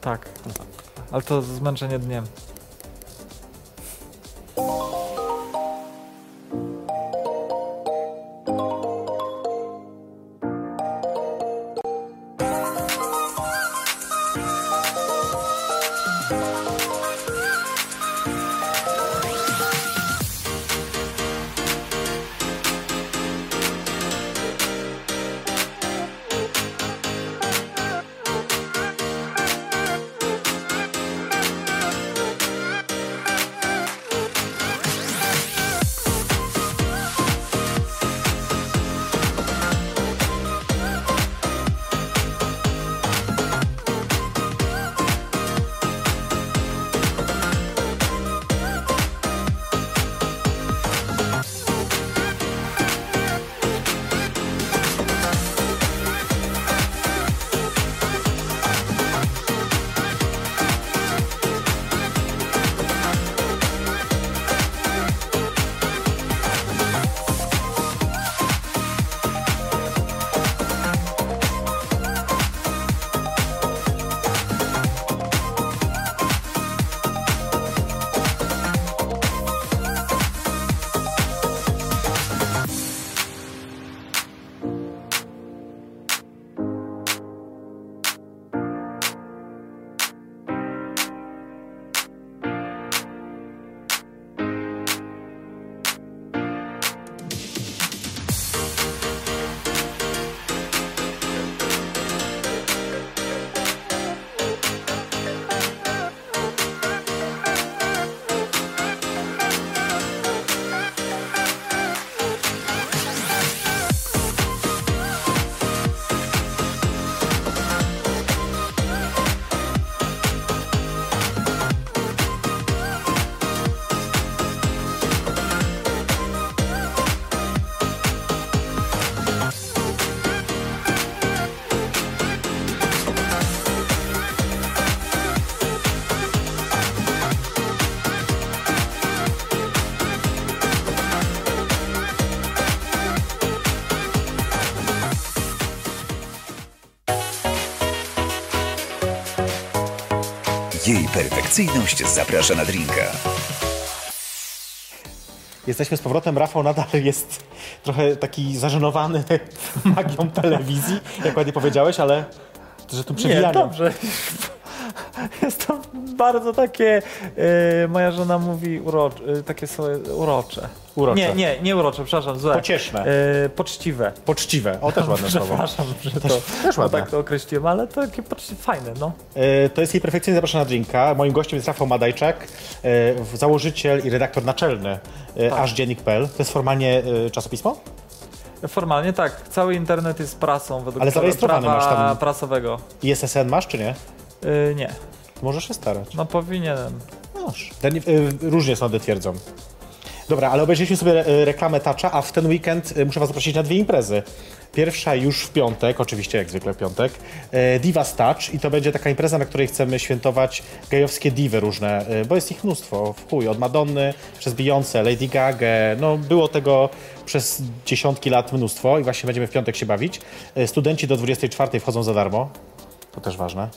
Tak, ale to zmęczenie dniem. Jej perfekcyjność zaprasza na drinka. Jesteśmy z powrotem. Rafał nadal jest trochę taki zażenowany <laughs> magią telewizji, jak ładnie powiedziałeś, ale że tu Nie, przewijanie. dobrze. <laughs> Jest to bardzo takie, e, moja żona mówi urocze, e, takie są urocze. Urocze. Nie, nie, nie urocze, przepraszam, złe. Pocieszne. E, poczciwe. Poczciwe. O, też <laughs> ładne słowo. Przepraszam, że to, Też- ładne. tak to określiłem, ale to takie poczciwe, fajne, no. To jest jej perfekcyjnie zapraszana drinka. Moim gościem jest Rafał Madajczak, założyciel i redaktor naczelny e, Tak. Aż Dziennik.pl. To jest formalnie czasopismo? Formalnie tak, cały internet jest prasą według Ale zarejestrowany masz tam- prasowego. I SSN masz, czy nie? E, nie, Możesz się starać. no powinienem. Noż. Ten, y, różnie sądy twierdzą. Dobra, ale obejrzeliśmy sobie e, reklamę Tacza, a w ten weekend e, muszę was zaprosić na dwie imprezy. Pierwsza już w piątek, oczywiście jak zwykle w piątek, Divas Touch i to będzie taka impreza, na której chcemy świętować gejowskie diwy różne, bo jest ich mnóstwo, w chuj, od Madonny, przez Beyoncé, Lady Gaga, no było tego przez dziesiątki lat mnóstwo i właśnie będziemy w piątek się bawić. Studenci do 24 wchodzą za darmo, to też ważne.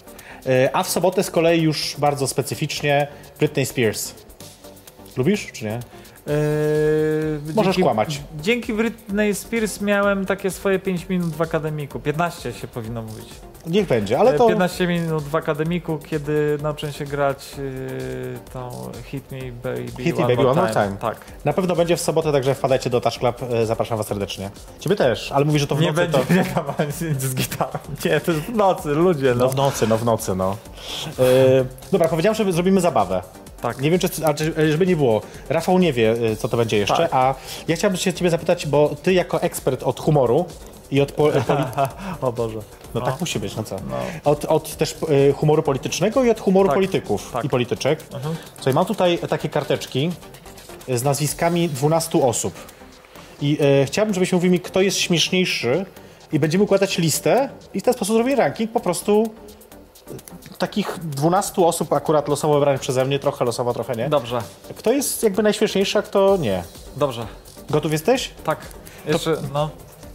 E, A w sobotę z kolei już bardzo specyficznie Britney Spears. Lubisz, czy nie? Yy, Możesz dzięki, kłamać. Dzięki Britney Spears miałem takie swoje 5 minut w akademiku. 15 się powinno mówić. Niech będzie, ale to... 15 minut w akademiku, kiedy nauczę się grać yy, tą Hit Me Baby, Hit Me Baby One More Time. Tak. Na pewno będzie w sobotę, także wpadajcie do Touch Club, e, zapraszam was serdecznie. Ciebie też, ale mówisz, że to w Nie nocy, będzie to... <laughs> nic z gitarą. Nie, to jest w nocy, ludzie. No No. w nocy, no w nocy, no. E, dobra, powiedziałem, że zrobimy zabawę. Tak. Nie wiem, czy, żeby nie było. Rafał nie wie, e, co to będzie jeszcze, Tak. a ja chciałbym się ciebie zapytać, bo ty jako ekspert od humoru i od po, <laughs> o Boże. No, tak musi być, no co? Od, od też e, humoru politycznego i od humoru Tak, polityków tak. i polityczek. Mhm. Słuchaj, mam tutaj takie karteczki z nazwiskami 12 osób. I e, chciałbym, żebyś mówił mi, kto jest śmieszniejszy i będziemy układać listę i w ten sposób zrobimy ranking po prostu e, takich 12 osób akurat losowo wybranych przeze mnie, trochę losowo, trochę nie. Dobrze, Kto jest jakby najśmieszniejszy, a kto nie. dobrze. Gotów jesteś? Tak. Jeszcze, no.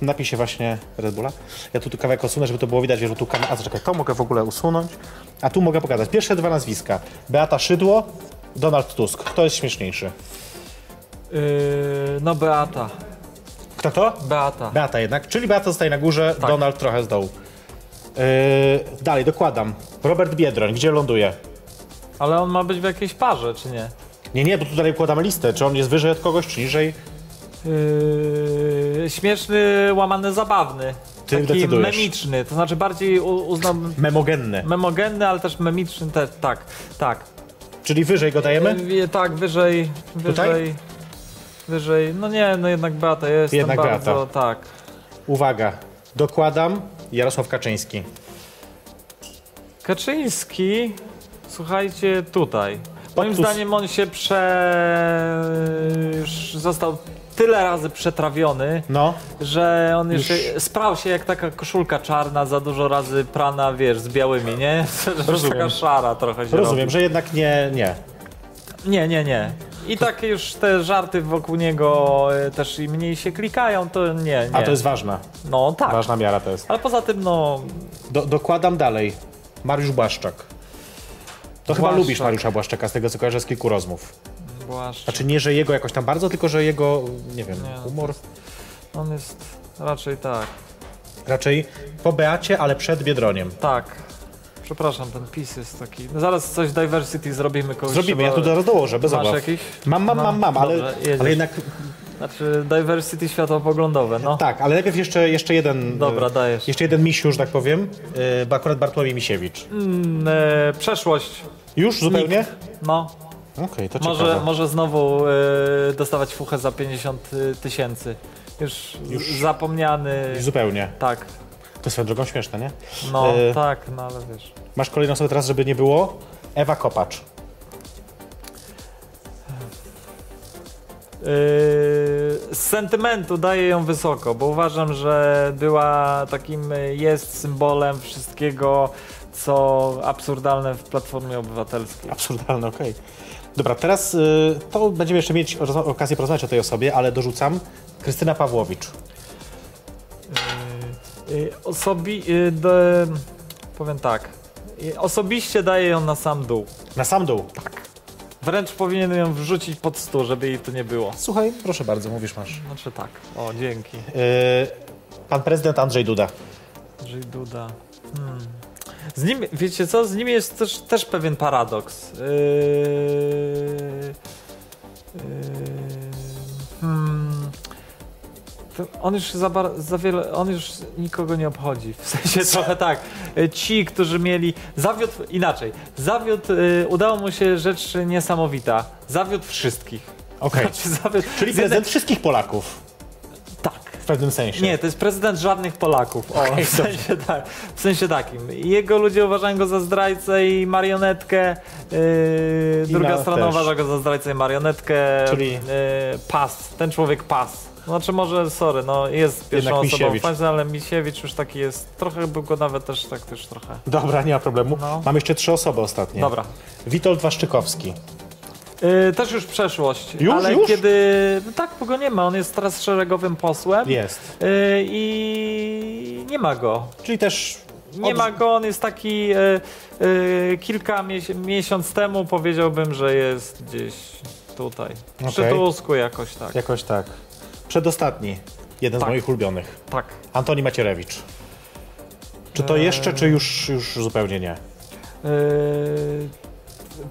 Napij się właśnie Red Bulla. Ja tu, tu kawałek usunę, żeby to było widać, że tu kamerę... A zaczekaj, to mogę w ogóle usunąć. A tu mogę pokazać. Pierwsze dwa nazwiska. Beata Szydło, Donald Tusk. Kto jest śmieszniejszy? Yy, no Beata. Kto to? Beata. Beata jednak. Czyli Beata zostaje na górze, Tak. Donald trochę z dołu. Yy, dalej, dokładam. Robert Biedroń, gdzie ląduje? Ale on ma być w jakiejś parze, czy nie? Nie, nie, bo tu dalej układamy listę. Czy on jest wyżej od kogoś, czy niżej? Yy, śmieszny, łamany, zabawny. Ty Taki decydujesz. memiczny, to znaczy bardziej u- uznałbym Memogenny. memogenny, ale też memiczny też, tak, tak. Czyli wyżej go dajemy? Yy, tak, wyżej, Tutaj? wyżej, wyżej, no nie, no jednak Beata jest Jednak bardzo, Beata. tak. Uwaga, dokładam Jarosław Kaczyński. Kaczyński, słuchajcie, tutaj. Moim zdaniem on się prze... został tyle razy przetrawiony, No, że on Już- jeszcze sprał się jak taka koszulka czarna, za dużo razy prana, wiesz, z białymi, nie? <laughs> Już Rozumiem. taka szara trochę się rozumiem, robi. że jednak nie, nie. Nie, nie, nie. I tak już te żarty wokół niego e, też i mniej się klikają, to nie, nie. A to jest ważna, No tak. ważna miara to jest. Ale poza tym, no, Do, dokładam dalej. Mariusz Błaszczak. To chyba Błaszczak. lubisz Mariusza Błaszczaka, z tego co kojarzę z kilku rozmów. Znaczy nie, że jego jakoś tam bardzo, tylko że jego, nie wiem, Nie, humor. On jest raczej tak. Raczej po Beacie, ale przed Biedroniem. Tak. Przepraszam, ten PiS jest taki. No zaraz coś diversity zrobimy kogoś. Zrobimy, ja trzeba- tu zaraz dołożę, bez Masz obaw. jakiś? Mam, mam, mam, mam, ale, jedziesz. ale jednak, Znaczy diversity światopoglądowe, no. tak, ale najpierw jeszcze, jeszcze jeden, Dobra, e, dajesz. jeszcze jeden misiu, że tak powiem, e, bo akurat Bartłomiej Misiewicz. Mm, e, przeszłość. Już zupełnie? No. Okej, to Może, ciekawe. może znowu e, dostawać fuchę za 50 tysięcy. Już, Już- zapomniany. Już zupełnie. Tak. To swoją drogą śmieszne, nie? No, E, tak, no ale wiesz. Masz kolejną osobę teraz, żeby nie było? Ewa Kopacz. Z sentymentu daję ją wysoko, bo uważam, że była takim, y, jest symbolem wszystkiego, co absurdalne w Platformie Obywatelskiej. Absurdalne, okej. Dobra, teraz y, to będziemy jeszcze mieć okazję porozmawiać o tej osobie, ale dorzucam Krystyna Pawłowicz. Yy, yy, osobi... Yy, do, powiem tak. Yy, osobiście daję ją na sam dół. Na sam dół. Wręcz powinien ją wrzucić pod stół, żeby jej tu nie było. Słuchaj, proszę bardzo, mówisz masz. Znaczy tak. O, dzięki. Y, pan prezydent Andrzej Duda. Andrzej Duda. Hmm. Z nim, wiecie co, z nim jest też, też pewien paradoks. Yy, yy, hmm. On już za, bar- za wiele, on już nikogo nie obchodzi. W sensie trochę tak. Y, Ci, którzy mieli, zawiódł, inaczej, zawiódł, y, udało mu się rzecz niesamowita. Zawiódł wszystkich. Okej. <laughs> Znaczy, zawiódł, Czyli prezydent wszystkich Polaków. W pewnym sensie. Nie, to jest prezydent żadnych Polaków. O, Okej, w, sensie tak, w sensie takim. Jego ludzie uważają go za zdrajcę i marionetkę. Yy, I druga na- strona też. uważa go za zdrajcę i marionetkę. Czyli- Yy, pas. Ten człowiek pas. Znaczy może, sorry, no jest pierwszą Jednak osobą w Misiewicz. fazie, ale Misiewicz już taki jest, trochę był go nawet też tak też trochę. Dobra, nie ma problemu. No. Mam jeszcze trzy osoby ostatnie. Dobra. Witold Waszczykowski. Yy, też już przeszłość. Już, ale już? kiedy. No tak, bo go nie ma. On jest teraz szeregowym posłem. Jest. Yy, I nie ma go. Czyli też Nie Od- ma go, on jest taki e, kilka mies miesiąc temu powiedziałbym, że jest gdzieś tutaj. Przy Tusku jakoś tak. Jakoś tak. Przedostatni. Jeden Tak. z moich ulubionych. Tak. Antoni Macierewicz. Czy to jeszcze, czy już, już zupełnie nie? Yy,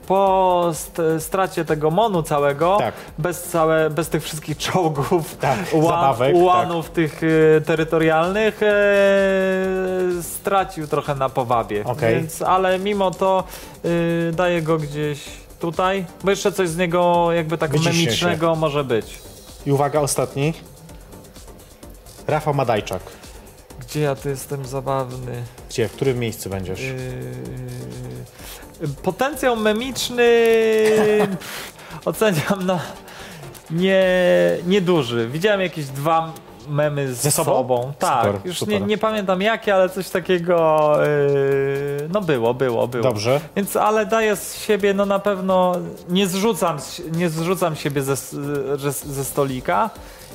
po st stracie tego Monu całego, Tak. bez, całe, bez tych wszystkich czołgów, Tak, <laughs> zabawek, ułanów tych y, terytorialnych, e, stracił trochę na powabii. Okej. Więc, ale mimo to y, daję go gdzieś tutaj, bo jeszcze coś z niego jakby tak Wyciśnie się. memicznego może być. I uwaga, ostatni. Rafał Madajczak. Gdzie ja tu jestem zabawny? Gdzie, w którym miejscu będziesz? Potencjał memiczny <laughs> oceniam na nie, nieduży. Widziałem jakieś dwa memy z Ze sobą? Tak, Super, już super. Nie, nie pamiętam jakie, ale coś takiego yy, no było, było, było. Dobrze. Więc ale daję z siebie, no na pewno nie zrzucam, nie zrzucam siebie ze, ze, ze stolika,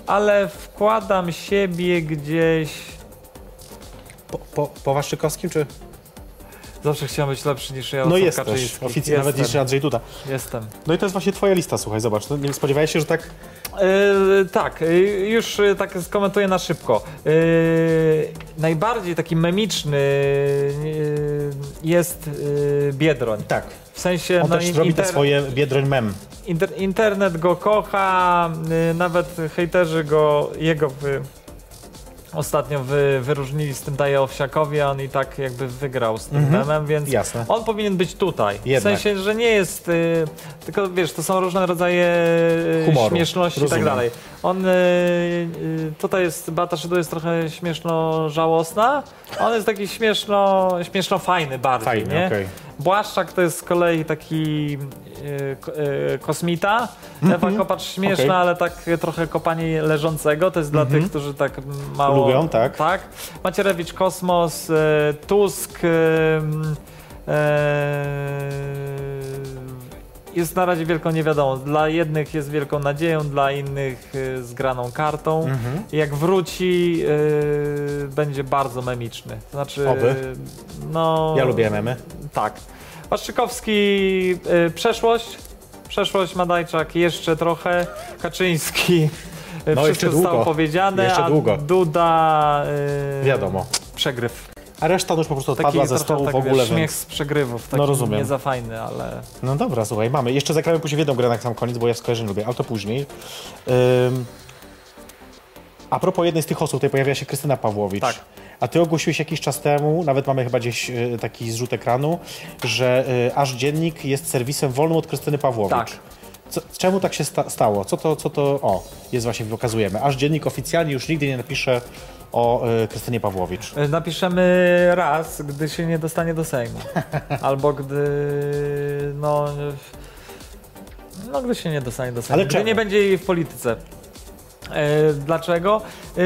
ale wkładam siebie gdzieś Po, po, po Waszczykowskim, czy? Zawsze chciałem być lepszy niż ja. No jesteś, Kaczyński. oficjalnie, nawet niż Andrzej Duda. Jestem. No i to jest właśnie twoja lista, słuchaj, zobacz. No, nie spodziewałeś się, że tak... Yy, tak, yy, już yy, tak skomentuję na szybko. Yy, najbardziej taki memiczny yy, jest Biedroń. Tak. W sensie, On no, też robi te swoje Biedroń mem. Inter, internet go kocha, nawet hejterzy go, jego ostatnio wy, wyróżnili z tym daje Owsiakowi, a on i tak jakby wygrał z tym Mhm. memem, więc Jasne. on powinien być tutaj. Jednak. W sensie, że nie jest, y, tylko wiesz, to są różne rodzaje y, Humoru. śmieszności i tak dalej. On y, y, tutaj jest, Beata Szydło jest trochę śmieszno żałosna, on jest taki śmieszno, śmieszno fajny bardziej, Fajny, nie? okej. Błaszczak to jest z kolei taki y, ko- kosmita. Ewa Kopacz śmieszna, Mhm. Okej. ale tak trochę kopanie leżącego. To jest dla Mhm. tych, którzy tak mało... Lubią, tak. Tak. Macierewicz, Kosmos, Tusk... y, jest na razie wielką niewiadomą. Dla jednych jest wielką nadzieją, dla innych y, zgraną kartą. Mhm. Jak wróci, y, będzie bardzo memiczny. Znaczy, Oby. no... Ja lubię memy. Tak. Waszczykowski, y, przeszłość. Przeszłość Madajczak jeszcze trochę. Kaczyński. y, No, wszystko jeszcze zostało powiedziane. Jeszcze a długo. Duda. y, Wiadomo. Przegryw. A reszta no już po prostu Taki odpadła ze stołu tak, w ogóle, wiesz, śmiech więc... z przegrywów. Taki No, rozumiem. Nie za fajny, ale. No dobra, słuchaj, mamy. Jeszcze zagramy później w jedną grę na sam koniec, bo ja skojarzeń lubię, ale to później. Ym... A propos jednej z tych osób, tutaj pojawia się Krystyna Pawłowicz. Tak. A ty ogłosiłeś jakiś czas temu, nawet mamy chyba gdzieś y, taki zrzut ekranu, że y, aż dziennik jest serwisem wolnym od Krystyny Pawłowicz. Tak. Co, czemu tak się sta stało? Co to, co to, o, jest właśnie, pokazujemy. Aż dziennik oficjalnie już nigdy nie napisze o y, Krystynie Pawłowicz. Y, Napiszemy raz, gdy się nie dostanie do Sejmu. <laughs> Albo gdy. No. No, gdy się nie dostanie do Sejmu. Ale gdy czemu? nie będzie jej w polityce. E, dlaczego? E,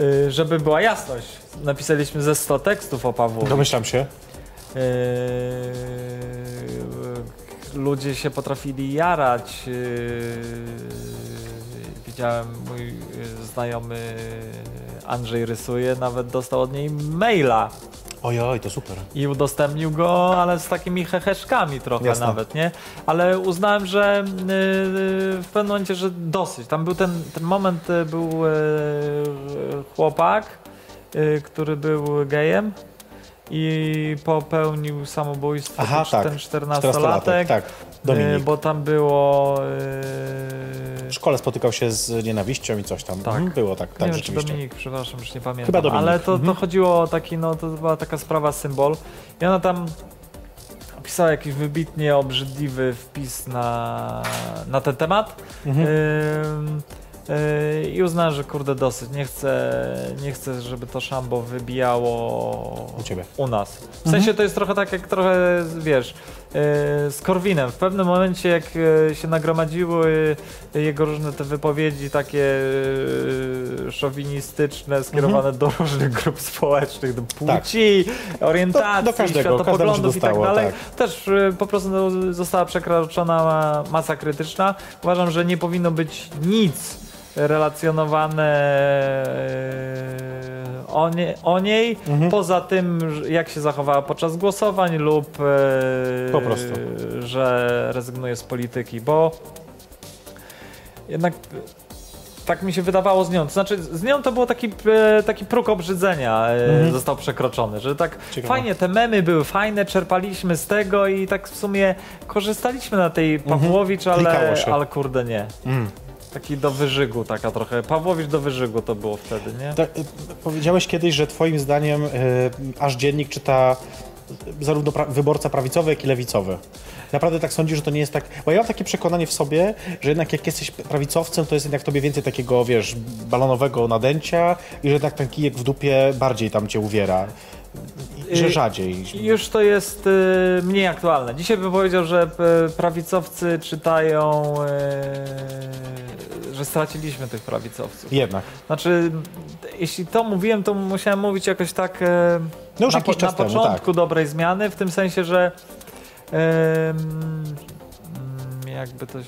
e, żeby była jasność. Napisaliśmy ze 100 tekstów o Pawłowi. Domyślam się. E, ludzie się potrafili jarać. Widziałem, mój e, znajomy Andrzej rysuje, nawet dostał od niej maila Ojoj, to super. i udostępnił go, ale z takimi heheszkami trochę Jasne. nawet, nie? Ale uznałem, że yy, w pewnym momencie, że dosyć. Tam był ten, ten moment, y, był chłopak, który był gejem i popełnił samobójstwo, Aha, to tak. ten 14-latek, 14-latek, tak. Dominik. yy, bo tam było... W szkole spotykał się z nienawiścią i coś tam. Tak. Mhm, Było tak, tak nie wiem, czy rzeczywiście. Dominik, przepraszam, już nie pamiętam. Chyba Dominik. Ale to, to Mhm. chodziło o taki, no to była taka sprawa symbol. I ona tam opisała jakiś wybitnie obrzydliwy wpis na, na ten temat. Mhm. Yy, I uznałem, że kurde dosyć. Nie chcę, nie chcę, żeby to szambo wybijało U ciebie. u nas. W sensie to jest trochę tak jak trochę, wiesz, z Korwinem. W pewnym momencie jak yy, się nagromadziły jego różne te wypowiedzi takie yy, szowinistyczne, skierowane do różnych grup społecznych, do płci, orientacji, Do- do każdego, światopoglądów i tak dalej, tak. też po prostu no, została przekroczona masa krytyczna. Uważam, że nie powinno być nic relacjonowane e, o, nie, o niej, Mhm. poza tym jak się zachowała podczas głosowań lub e, Po prostu. że rezygnuje z polityki, bo jednak tak mi się wydawało z nią. To znaczy, z nią to było taki, e, taki próg obrzydzenia Mhm. został przekroczony, że tak Ciekawe. fajnie, te memy były fajne, czerpaliśmy z tego i tak w sumie korzystaliśmy na tej Pawłowicz, Mhm. Ale, ale kurde nie. Mm. Taki do wyżygu taka trochę. Pawłowicz do wyżygu to było wtedy, nie? Tak, y, powiedziałeś kiedyś, że twoim zdaniem y, aż dziennik czyta zarówno pra- wyborca prawicowy, jak i lewicowy. Naprawdę tak sądzisz, że to nie jest tak... Bo ja mam takie przekonanie w sobie, że jednak jak jesteś prawicowcem, to jest jednak tobie więcej takiego, wiesz, balonowego nadęcia i że jednak ten kijek w dupie bardziej tam cię uwiera. Że Y, rzadziej. Już to jest y, mniej aktualne. Dzisiaj bym powiedział, że y, prawicowcy czytają, że straciliśmy tych prawicowców. Jednak. Znaczy, jeśli to mówiłem, to musiałem mówić jakoś tak No już na, jakiś na czas temu, początku tak. dobrej zmiany, w tym sensie, że jakby to...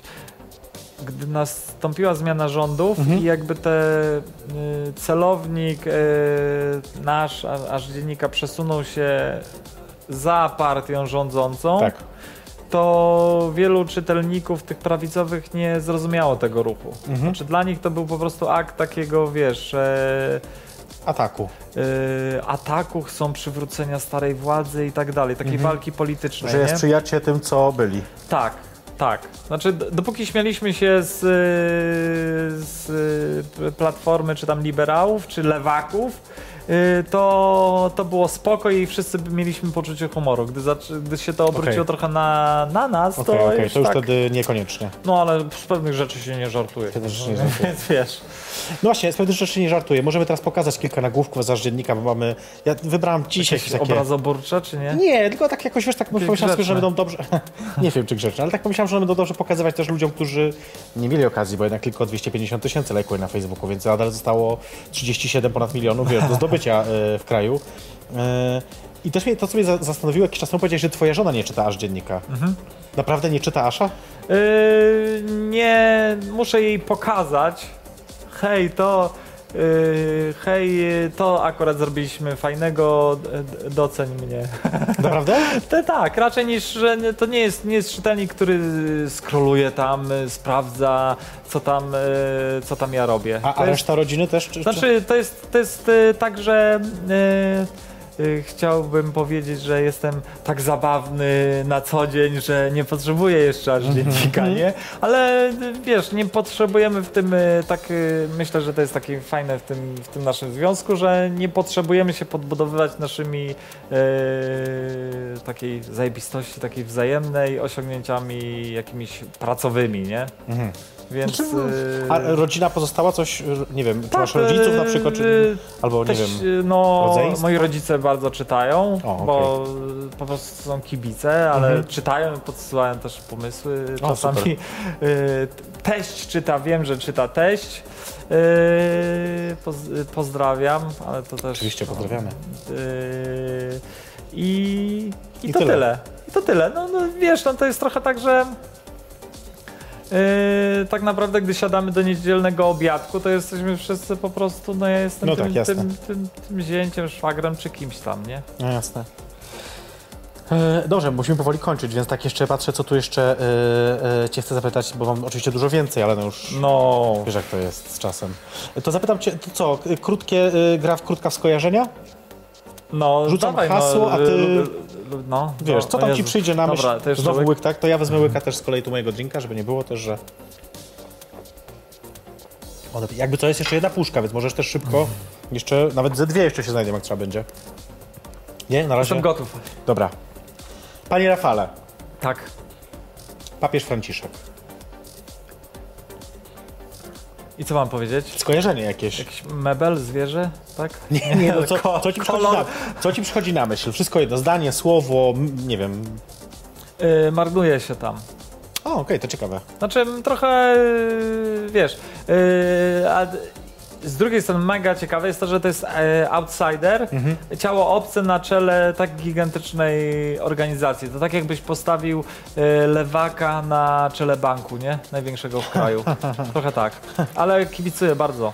Gdy nastąpiła zmiana rządów Mhm. i jakby te y, celownik y, nasz, aż dziennika przesunął się za partią rządzącą, Tak. to wielu czytelników tych prawicowych nie zrozumiało tego ruchu. Mhm. Znaczy dla nich to był po prostu akt takiego, wiesz, e, Ataku. e, ataku, chcą przywrócenia starej władzy i tak dalej, takiej Mhm. walki politycznej. Że nie? sprzyjacie tym, co byli. Tak, tak. Znaczy, dopóki śmialiśmy się z, y, z y, Platformy, czy tam liberałów, czy lewaków, y, to, to było spoko i wszyscy mieliśmy poczucie humoru. Gdy, gdy się to obróciło Okej. trochę na, na nas, Okej, to, okej, już to już tak, wtedy niekoniecznie. No ale z pewnych rzeczy się nie żartuje. Rzeczy nie <laughs> żartuje. Więc wiesz. No właśnie, z pewnych rzeczy nie żartuję. Możemy teraz pokazać kilka nagłówków z dziennika, bo mamy... Ja wybrałem dzisiaj Jakieś takie... obrazoburcze, czy nie? Nie, tylko tak jakoś, wiesz, tak Takie pomyślałem sobie, że będą dobrze... <laughs> nie wiem, czy grzeczne, ale tak pomyślałem, że będą dobrze pokazywać też ludziom, którzy nie mieli okazji, bo jednak tylko 250 tysięcy lajkuje na Facebooku, więc nadal zostało 37 ponad milionów, wiesz, do zdobycia e, w kraju. E, I też mnie to, co mnie za- zastanowiło jakiś czas temu, powiedziałeś, że twoja żona nie czyta aż dziennika. Mhm. Naprawdę nie czyta Asza? Yy, nie, muszę jej pokazać. Hej, to. Yy, hej, to akurat zrobiliśmy fajnego, doceń mnie. <laughs> Naprawdę? To tak, raczej niż, że to nie jest, nie jest czytelnik, który skroluje tam, y, sprawdza, co tam, y, co tam ja robię. A, a jest- reszta rodziny też? Czy, czy... Znaczy, to jest, to jest y, tak, że y, y, chciałbym powiedzieć, że jestem tak zabawny na co dzień, że nie potrzebuję jeszcze aż <laughs> dziennika, nie? Ale y, wiesz, nie potrzebujemy w tym y, tak, y, myślę, że to jest takie fajne w tym, w tym naszym związku, że nie potrzebujemy się podbudowywać naszymi y, takiej zajebistości, takiej wzajemnej, osiągnięciami jakimiś pracowymi, nie? Mhm. Więc... Znaczy, y, A rodzina pozostała coś, nie wiem, czy masz tak, rodziców na y, przykład, czy, y, albo nie też, wiem, y, no, rodzeństwo? moi rodzice bardzo czytają, O, okej. bo y, po prostu są kibice, ale Mhm. czytają, podsyłają też pomysły O, czasami. super. Y, teść czyta, wiem, że czyta teść. Y, poz, y, pozdrawiam, ale to też... Oczywiście pozdrawiamy. Y, I, i, I to tyle. tyle. I to tyle. No, no wiesz, no to jest trochę tak, że Yy, tak naprawdę, gdy siadamy do niedzielnego obiadku, to jesteśmy wszyscy po prostu, no ja jestem No tym, tak, tym, tym, tym zięciem, szwagrem czy kimś tam, nie? No jasne. E, Dobrze, musimy powoli kończyć, więc tak jeszcze patrzę, co tu jeszcze e, cię chcę zapytać, bo mam oczywiście dużo więcej, ale no już No, wiesz jak to jest z czasem. To zapytam cię, to co, krótkie, gra w krótka skojarzenia? No Rzucam dawaj, hasło, no, a ty- No, Wiesz, no, co tam ci przyjdzie na myśl? Dobra, to Znowu łyk. łyk, tak? To ja wezmę łyka też z kolei tu mojego drinka, żeby nie było też, że... O, jakby to jest jeszcze jedna puszka, więc możesz też szybko, jeszcze, nawet ze dwie jeszcze się znajdą, jak trzeba będzie. Nie, na razie? Jestem gotów. Dobra. Panie Rafale, Tak. papież Franciszek. I co mam powiedzieć? Skojarzenie jakieś. Jakiś mebel, zwierzę, tak? Nie, nie, no co, co, ci przychodzi na, co ci przychodzi na myśl? Wszystko jedno, zdanie, słowo, nie wiem. Y, marnuje się tam. O, okej, to ciekawe. Znaczy trochę, y, wiesz, y, a, z drugiej strony mega ciekawe jest to, że to jest e, outsider, Mhm. ciało obce na czele tak gigantycznej organizacji. To tak jakbyś postawił e, lewaka na czele banku, nie? Największego w kraju. <laughs> Trochę tak. Ale kibicuję bardzo.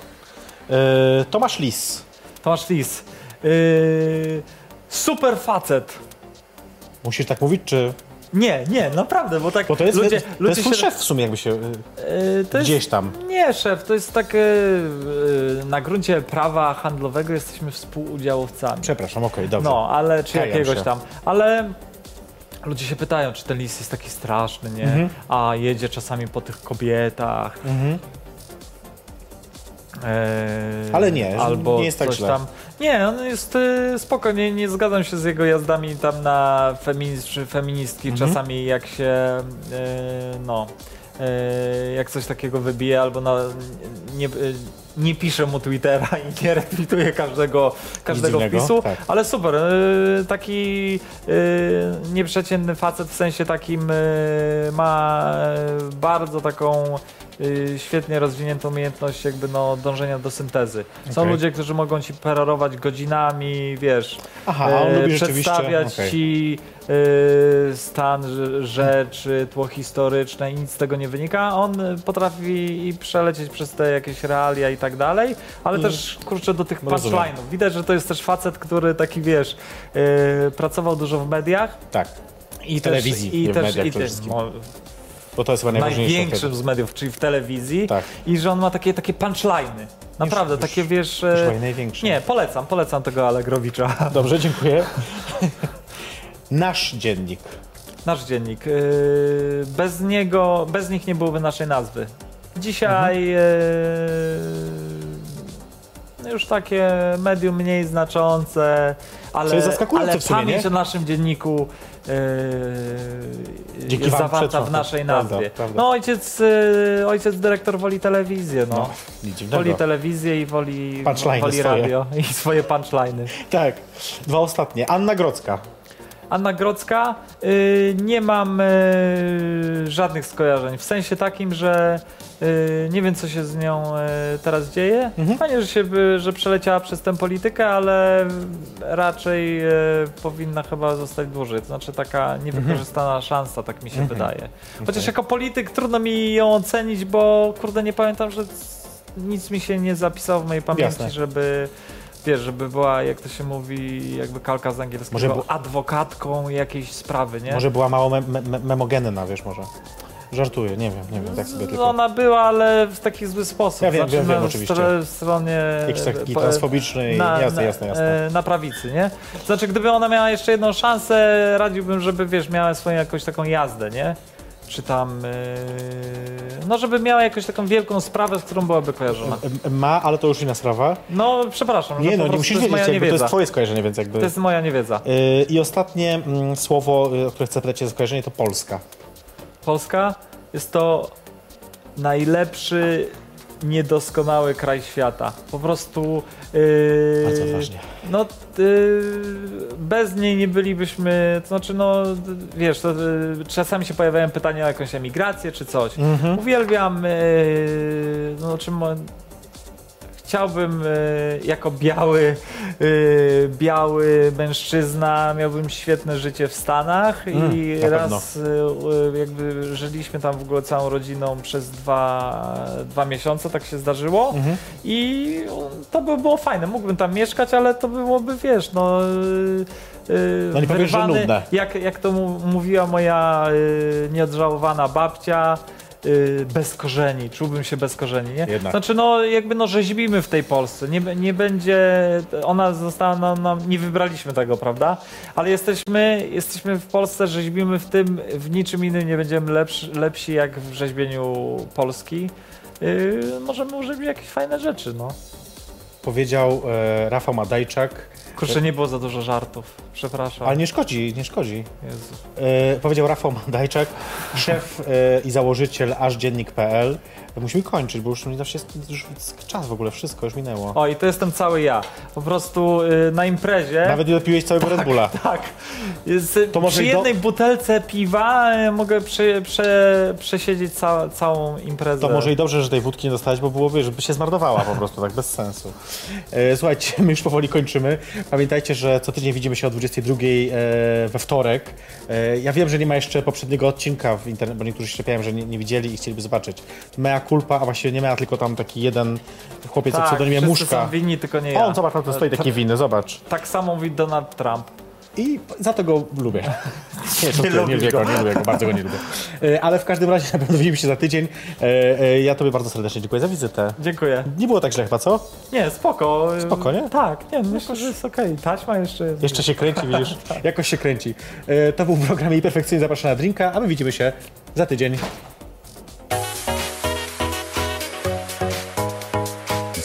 E, Tomasz Lis. Tomasz Lis. Yy, super facet. Musisz tak mówić, czy... Nie, nie, naprawdę, bo tak Bo to jest, ludzie, to ludzie jest się... szef w sumie, jakby się... Yy, to jest, Gdzieś tam. Nie, szef, to jest tak yy, na gruncie prawa handlowego jesteśmy współudziałowcami. Przepraszam, okej, dobrze. No, ale czy Kajam jakiegoś się. tam. Ale ludzie się pytają, czy ten lis jest taki straszny, nie? Mhm. A jedzie czasami po tych kobietach. Mhm. Ale nie, albo nie jest tak źle. tam. Nie, on jest y, spoko, nie, nie zgadzam się z jego jazdami tam na feminizm czy feministki. Mhm. Czasami jak się, y, no, y, jak coś takiego wybije albo na, nie, nie pisze mu Twittera i nie retweetuje każdego, każdego wpisu, tak. ale super, y, taki y, nieprzeciętny facet w sensie takim y, ma bardzo taką świetnie rozwiniętą umiejętność jakby no dążenia do syntezy. Są Okej. ludzie, którzy mogą ci perorować godzinami, wiesz, Aha, e, przedstawiać ci e, stan rze- rzeczy, tło historyczne i nic z tego nie wynika. On e, potrafi i przelecieć przez te jakieś realia i tak dalej, ale I- też kurczę do tych No punchline'ów. Widać, że to jest też facet, który taki wiesz, e, pracował dużo w mediach. Tak. I telewizji, też, i nie w też, mediach i też, Bo to jest chyba największym z mediów, czyli w telewizji. Tak. I że on ma takie, takie punchline'y. Naprawdę, już- takie wiesz... Już e, nie, polecam, polecam tego Allegrowicza. <laughs> Dobrze, dziękuję. <laughs> Nasz dziennik. Nasz dziennik. Yy, bez niego, bez nich nie byłoby naszej nazwy. Dzisiaj yy, już takie medium mniej znaczące, ale, Co jest zaskakujące ale w sumie, pamięć nie? o naszym dzienniku yy, Dzięki jest zawarta w naszej Prawda, nazwie. prawda. No ojciec, yy, ojciec dyrektor woli telewizję, no. No, nic woli telewizję i woli, woli radio i swoje punchline'y. Tak. Dwa ostatnie. Anna Grodzka. Anna Grodzka, y, nie mam y, żadnych skojarzeń. W sensie takim, że y, nie wiem, co się z nią teraz dzieje. Mhm. Fajnie, że, się, że przeleciała przez tę politykę, ale raczej powinna chyba zostać dłużej. To znaczy taka niewykorzystana szansa, tak mi się Mhm. wydaje. Chociaż jako polityk trudno mi ją ocenić, bo kurde, nie pamiętam, że nic mi się nie zapisało w mojej pamięci, Jasne. żeby wiesz, żeby była, jak to się mówi, jakby kalka z angielskiego, Może bu- adwokatką jakiejś sprawy, nie? Może była mało me me memogenna, wiesz, może. Żartuję, nie wiem, nie wiem, tak sobie tylko. Ona była, ale w taki zły sposób. Ja wiem, znaczy, wiem, wiem, na oczywiście. str- stronie... Jakiś taki transfobiczny i na, jasne, na, jasne, jasne. Na prawicy, nie? Znaczy, gdyby ona miała jeszcze jedną szansę, radziłbym, żeby, wiesz, miała swoją jakąś taką jazdę, nie? Czy tam... e, No, żeby miała jakąś taką wielką sprawę, z którą byłaby kojarzona. Ma, ale to już inna sprawa. No, przepraszam, Nie no, nie prostu musisz jest wiedzieć, to jest twoje skojarzenie, więc jakby... To jest moja niewiedza. Yy, I ostatnie mm, słowo, y, o które chcę pytać za skojarzenie, to Polska. Polska jest to najlepszy, niedoskonały kraj świata. Po prostu. Yy, Bardzo ważnie. No, yy, bez niej nie bylibyśmy. To znaczy, no, wiesz, to, yy, czasami się pojawiają pytania o jakąś emigrację czy coś. Mhm. Uwielbiam. Yy, no, czym. Chciałbym e, jako biały, e, biały mężczyzna, miałbym świetne życie w Stanach Mm, i raz e, jakby żyliśmy tam w ogóle całą rodziną przez dwa, dwa miesiące, tak się zdarzyło Mhm. i to by było fajne. Mógłbym tam mieszkać, ale to byłoby, wiesz, no... No nie powiesz, że nudne. Jak, jak to mówiła moja nieodżałowana babcia, bez korzeni, czułbym się bez korzeni, nie? Jednak. Znaczy, no jakby no rzeźbimy w tej Polsce, nie, nie będzie, ona została nam, nam, nie wybraliśmy tego, prawda? Ale jesteśmy, jesteśmy w Polsce, rzeźbimy w tym, w niczym innym nie będziemy lepsi, lepsi jak w rzeźbieniu Polski. Yy, możemy urzeźbić jakieś fajne rzeczy, no. powiedział e, Rafał Madajczak. Kurczę, nie było za dużo żartów. Przepraszam. Ale nie szkodzi, nie szkodzi. Jezu. E, powiedział Rafał Madajczak, szef e, i założyciel ażdziennik.pl. Musimy kończyć, bo już, już jest już czas w ogóle, wszystko już minęło. O, i to jestem cały ja. Po prostu y, na imprezie. Nawet nie dopiłeś całego Red Bulla. <laughs> Tak. Jest, To może przy i do- jednej butelce piwa y, mogę prze, prze, przesiedzieć ca, całą imprezę. To może i dobrze, że tej wódki nie dostałeś, bo byłoby, żeby się zmarnowała po prostu, tak bez sensu. E, słuchajcie, my już powoli kończymy. Pamiętajcie, że co tydzień widzimy się o 22 e, we wtorek. E, ja wiem, że nie ma jeszcze poprzedniego odcinka w internecie, bo niektórzy się czepiają, że nie, nie widzieli i chcieliby zobaczyć. Mea culpa, a właściwie nie miała tylko tam taki jeden chłopiec o tak, pseudonimie wszyscy Muszka. są winni, tylko nie ja. On, zobacz, tam to stoi taki winny, zobacz. Tak samo mówi Donald Trump. I za to go lubię. <laughs> Nie, Nie nie, nie, lubię go, nie lubię go, bardzo go nie lubię. E, Ale w każdym razie <laughs> na pewno widzimy się za tydzień. E, e, Ja tobie bardzo serdecznie dziękuję za wizytę. Dziękuję. Nie było tak źle chyba, co? Nie, spoko. Spoko, nie? Tak, nie, myślę, że jest okej. Taśma jeszcze jest. Jeszcze się kręci, widzisz? <laughs> Jakoś się kręci. To był program Jej Perfekcyjnie Zapraszam na drinka, a my widzimy się za tydzień.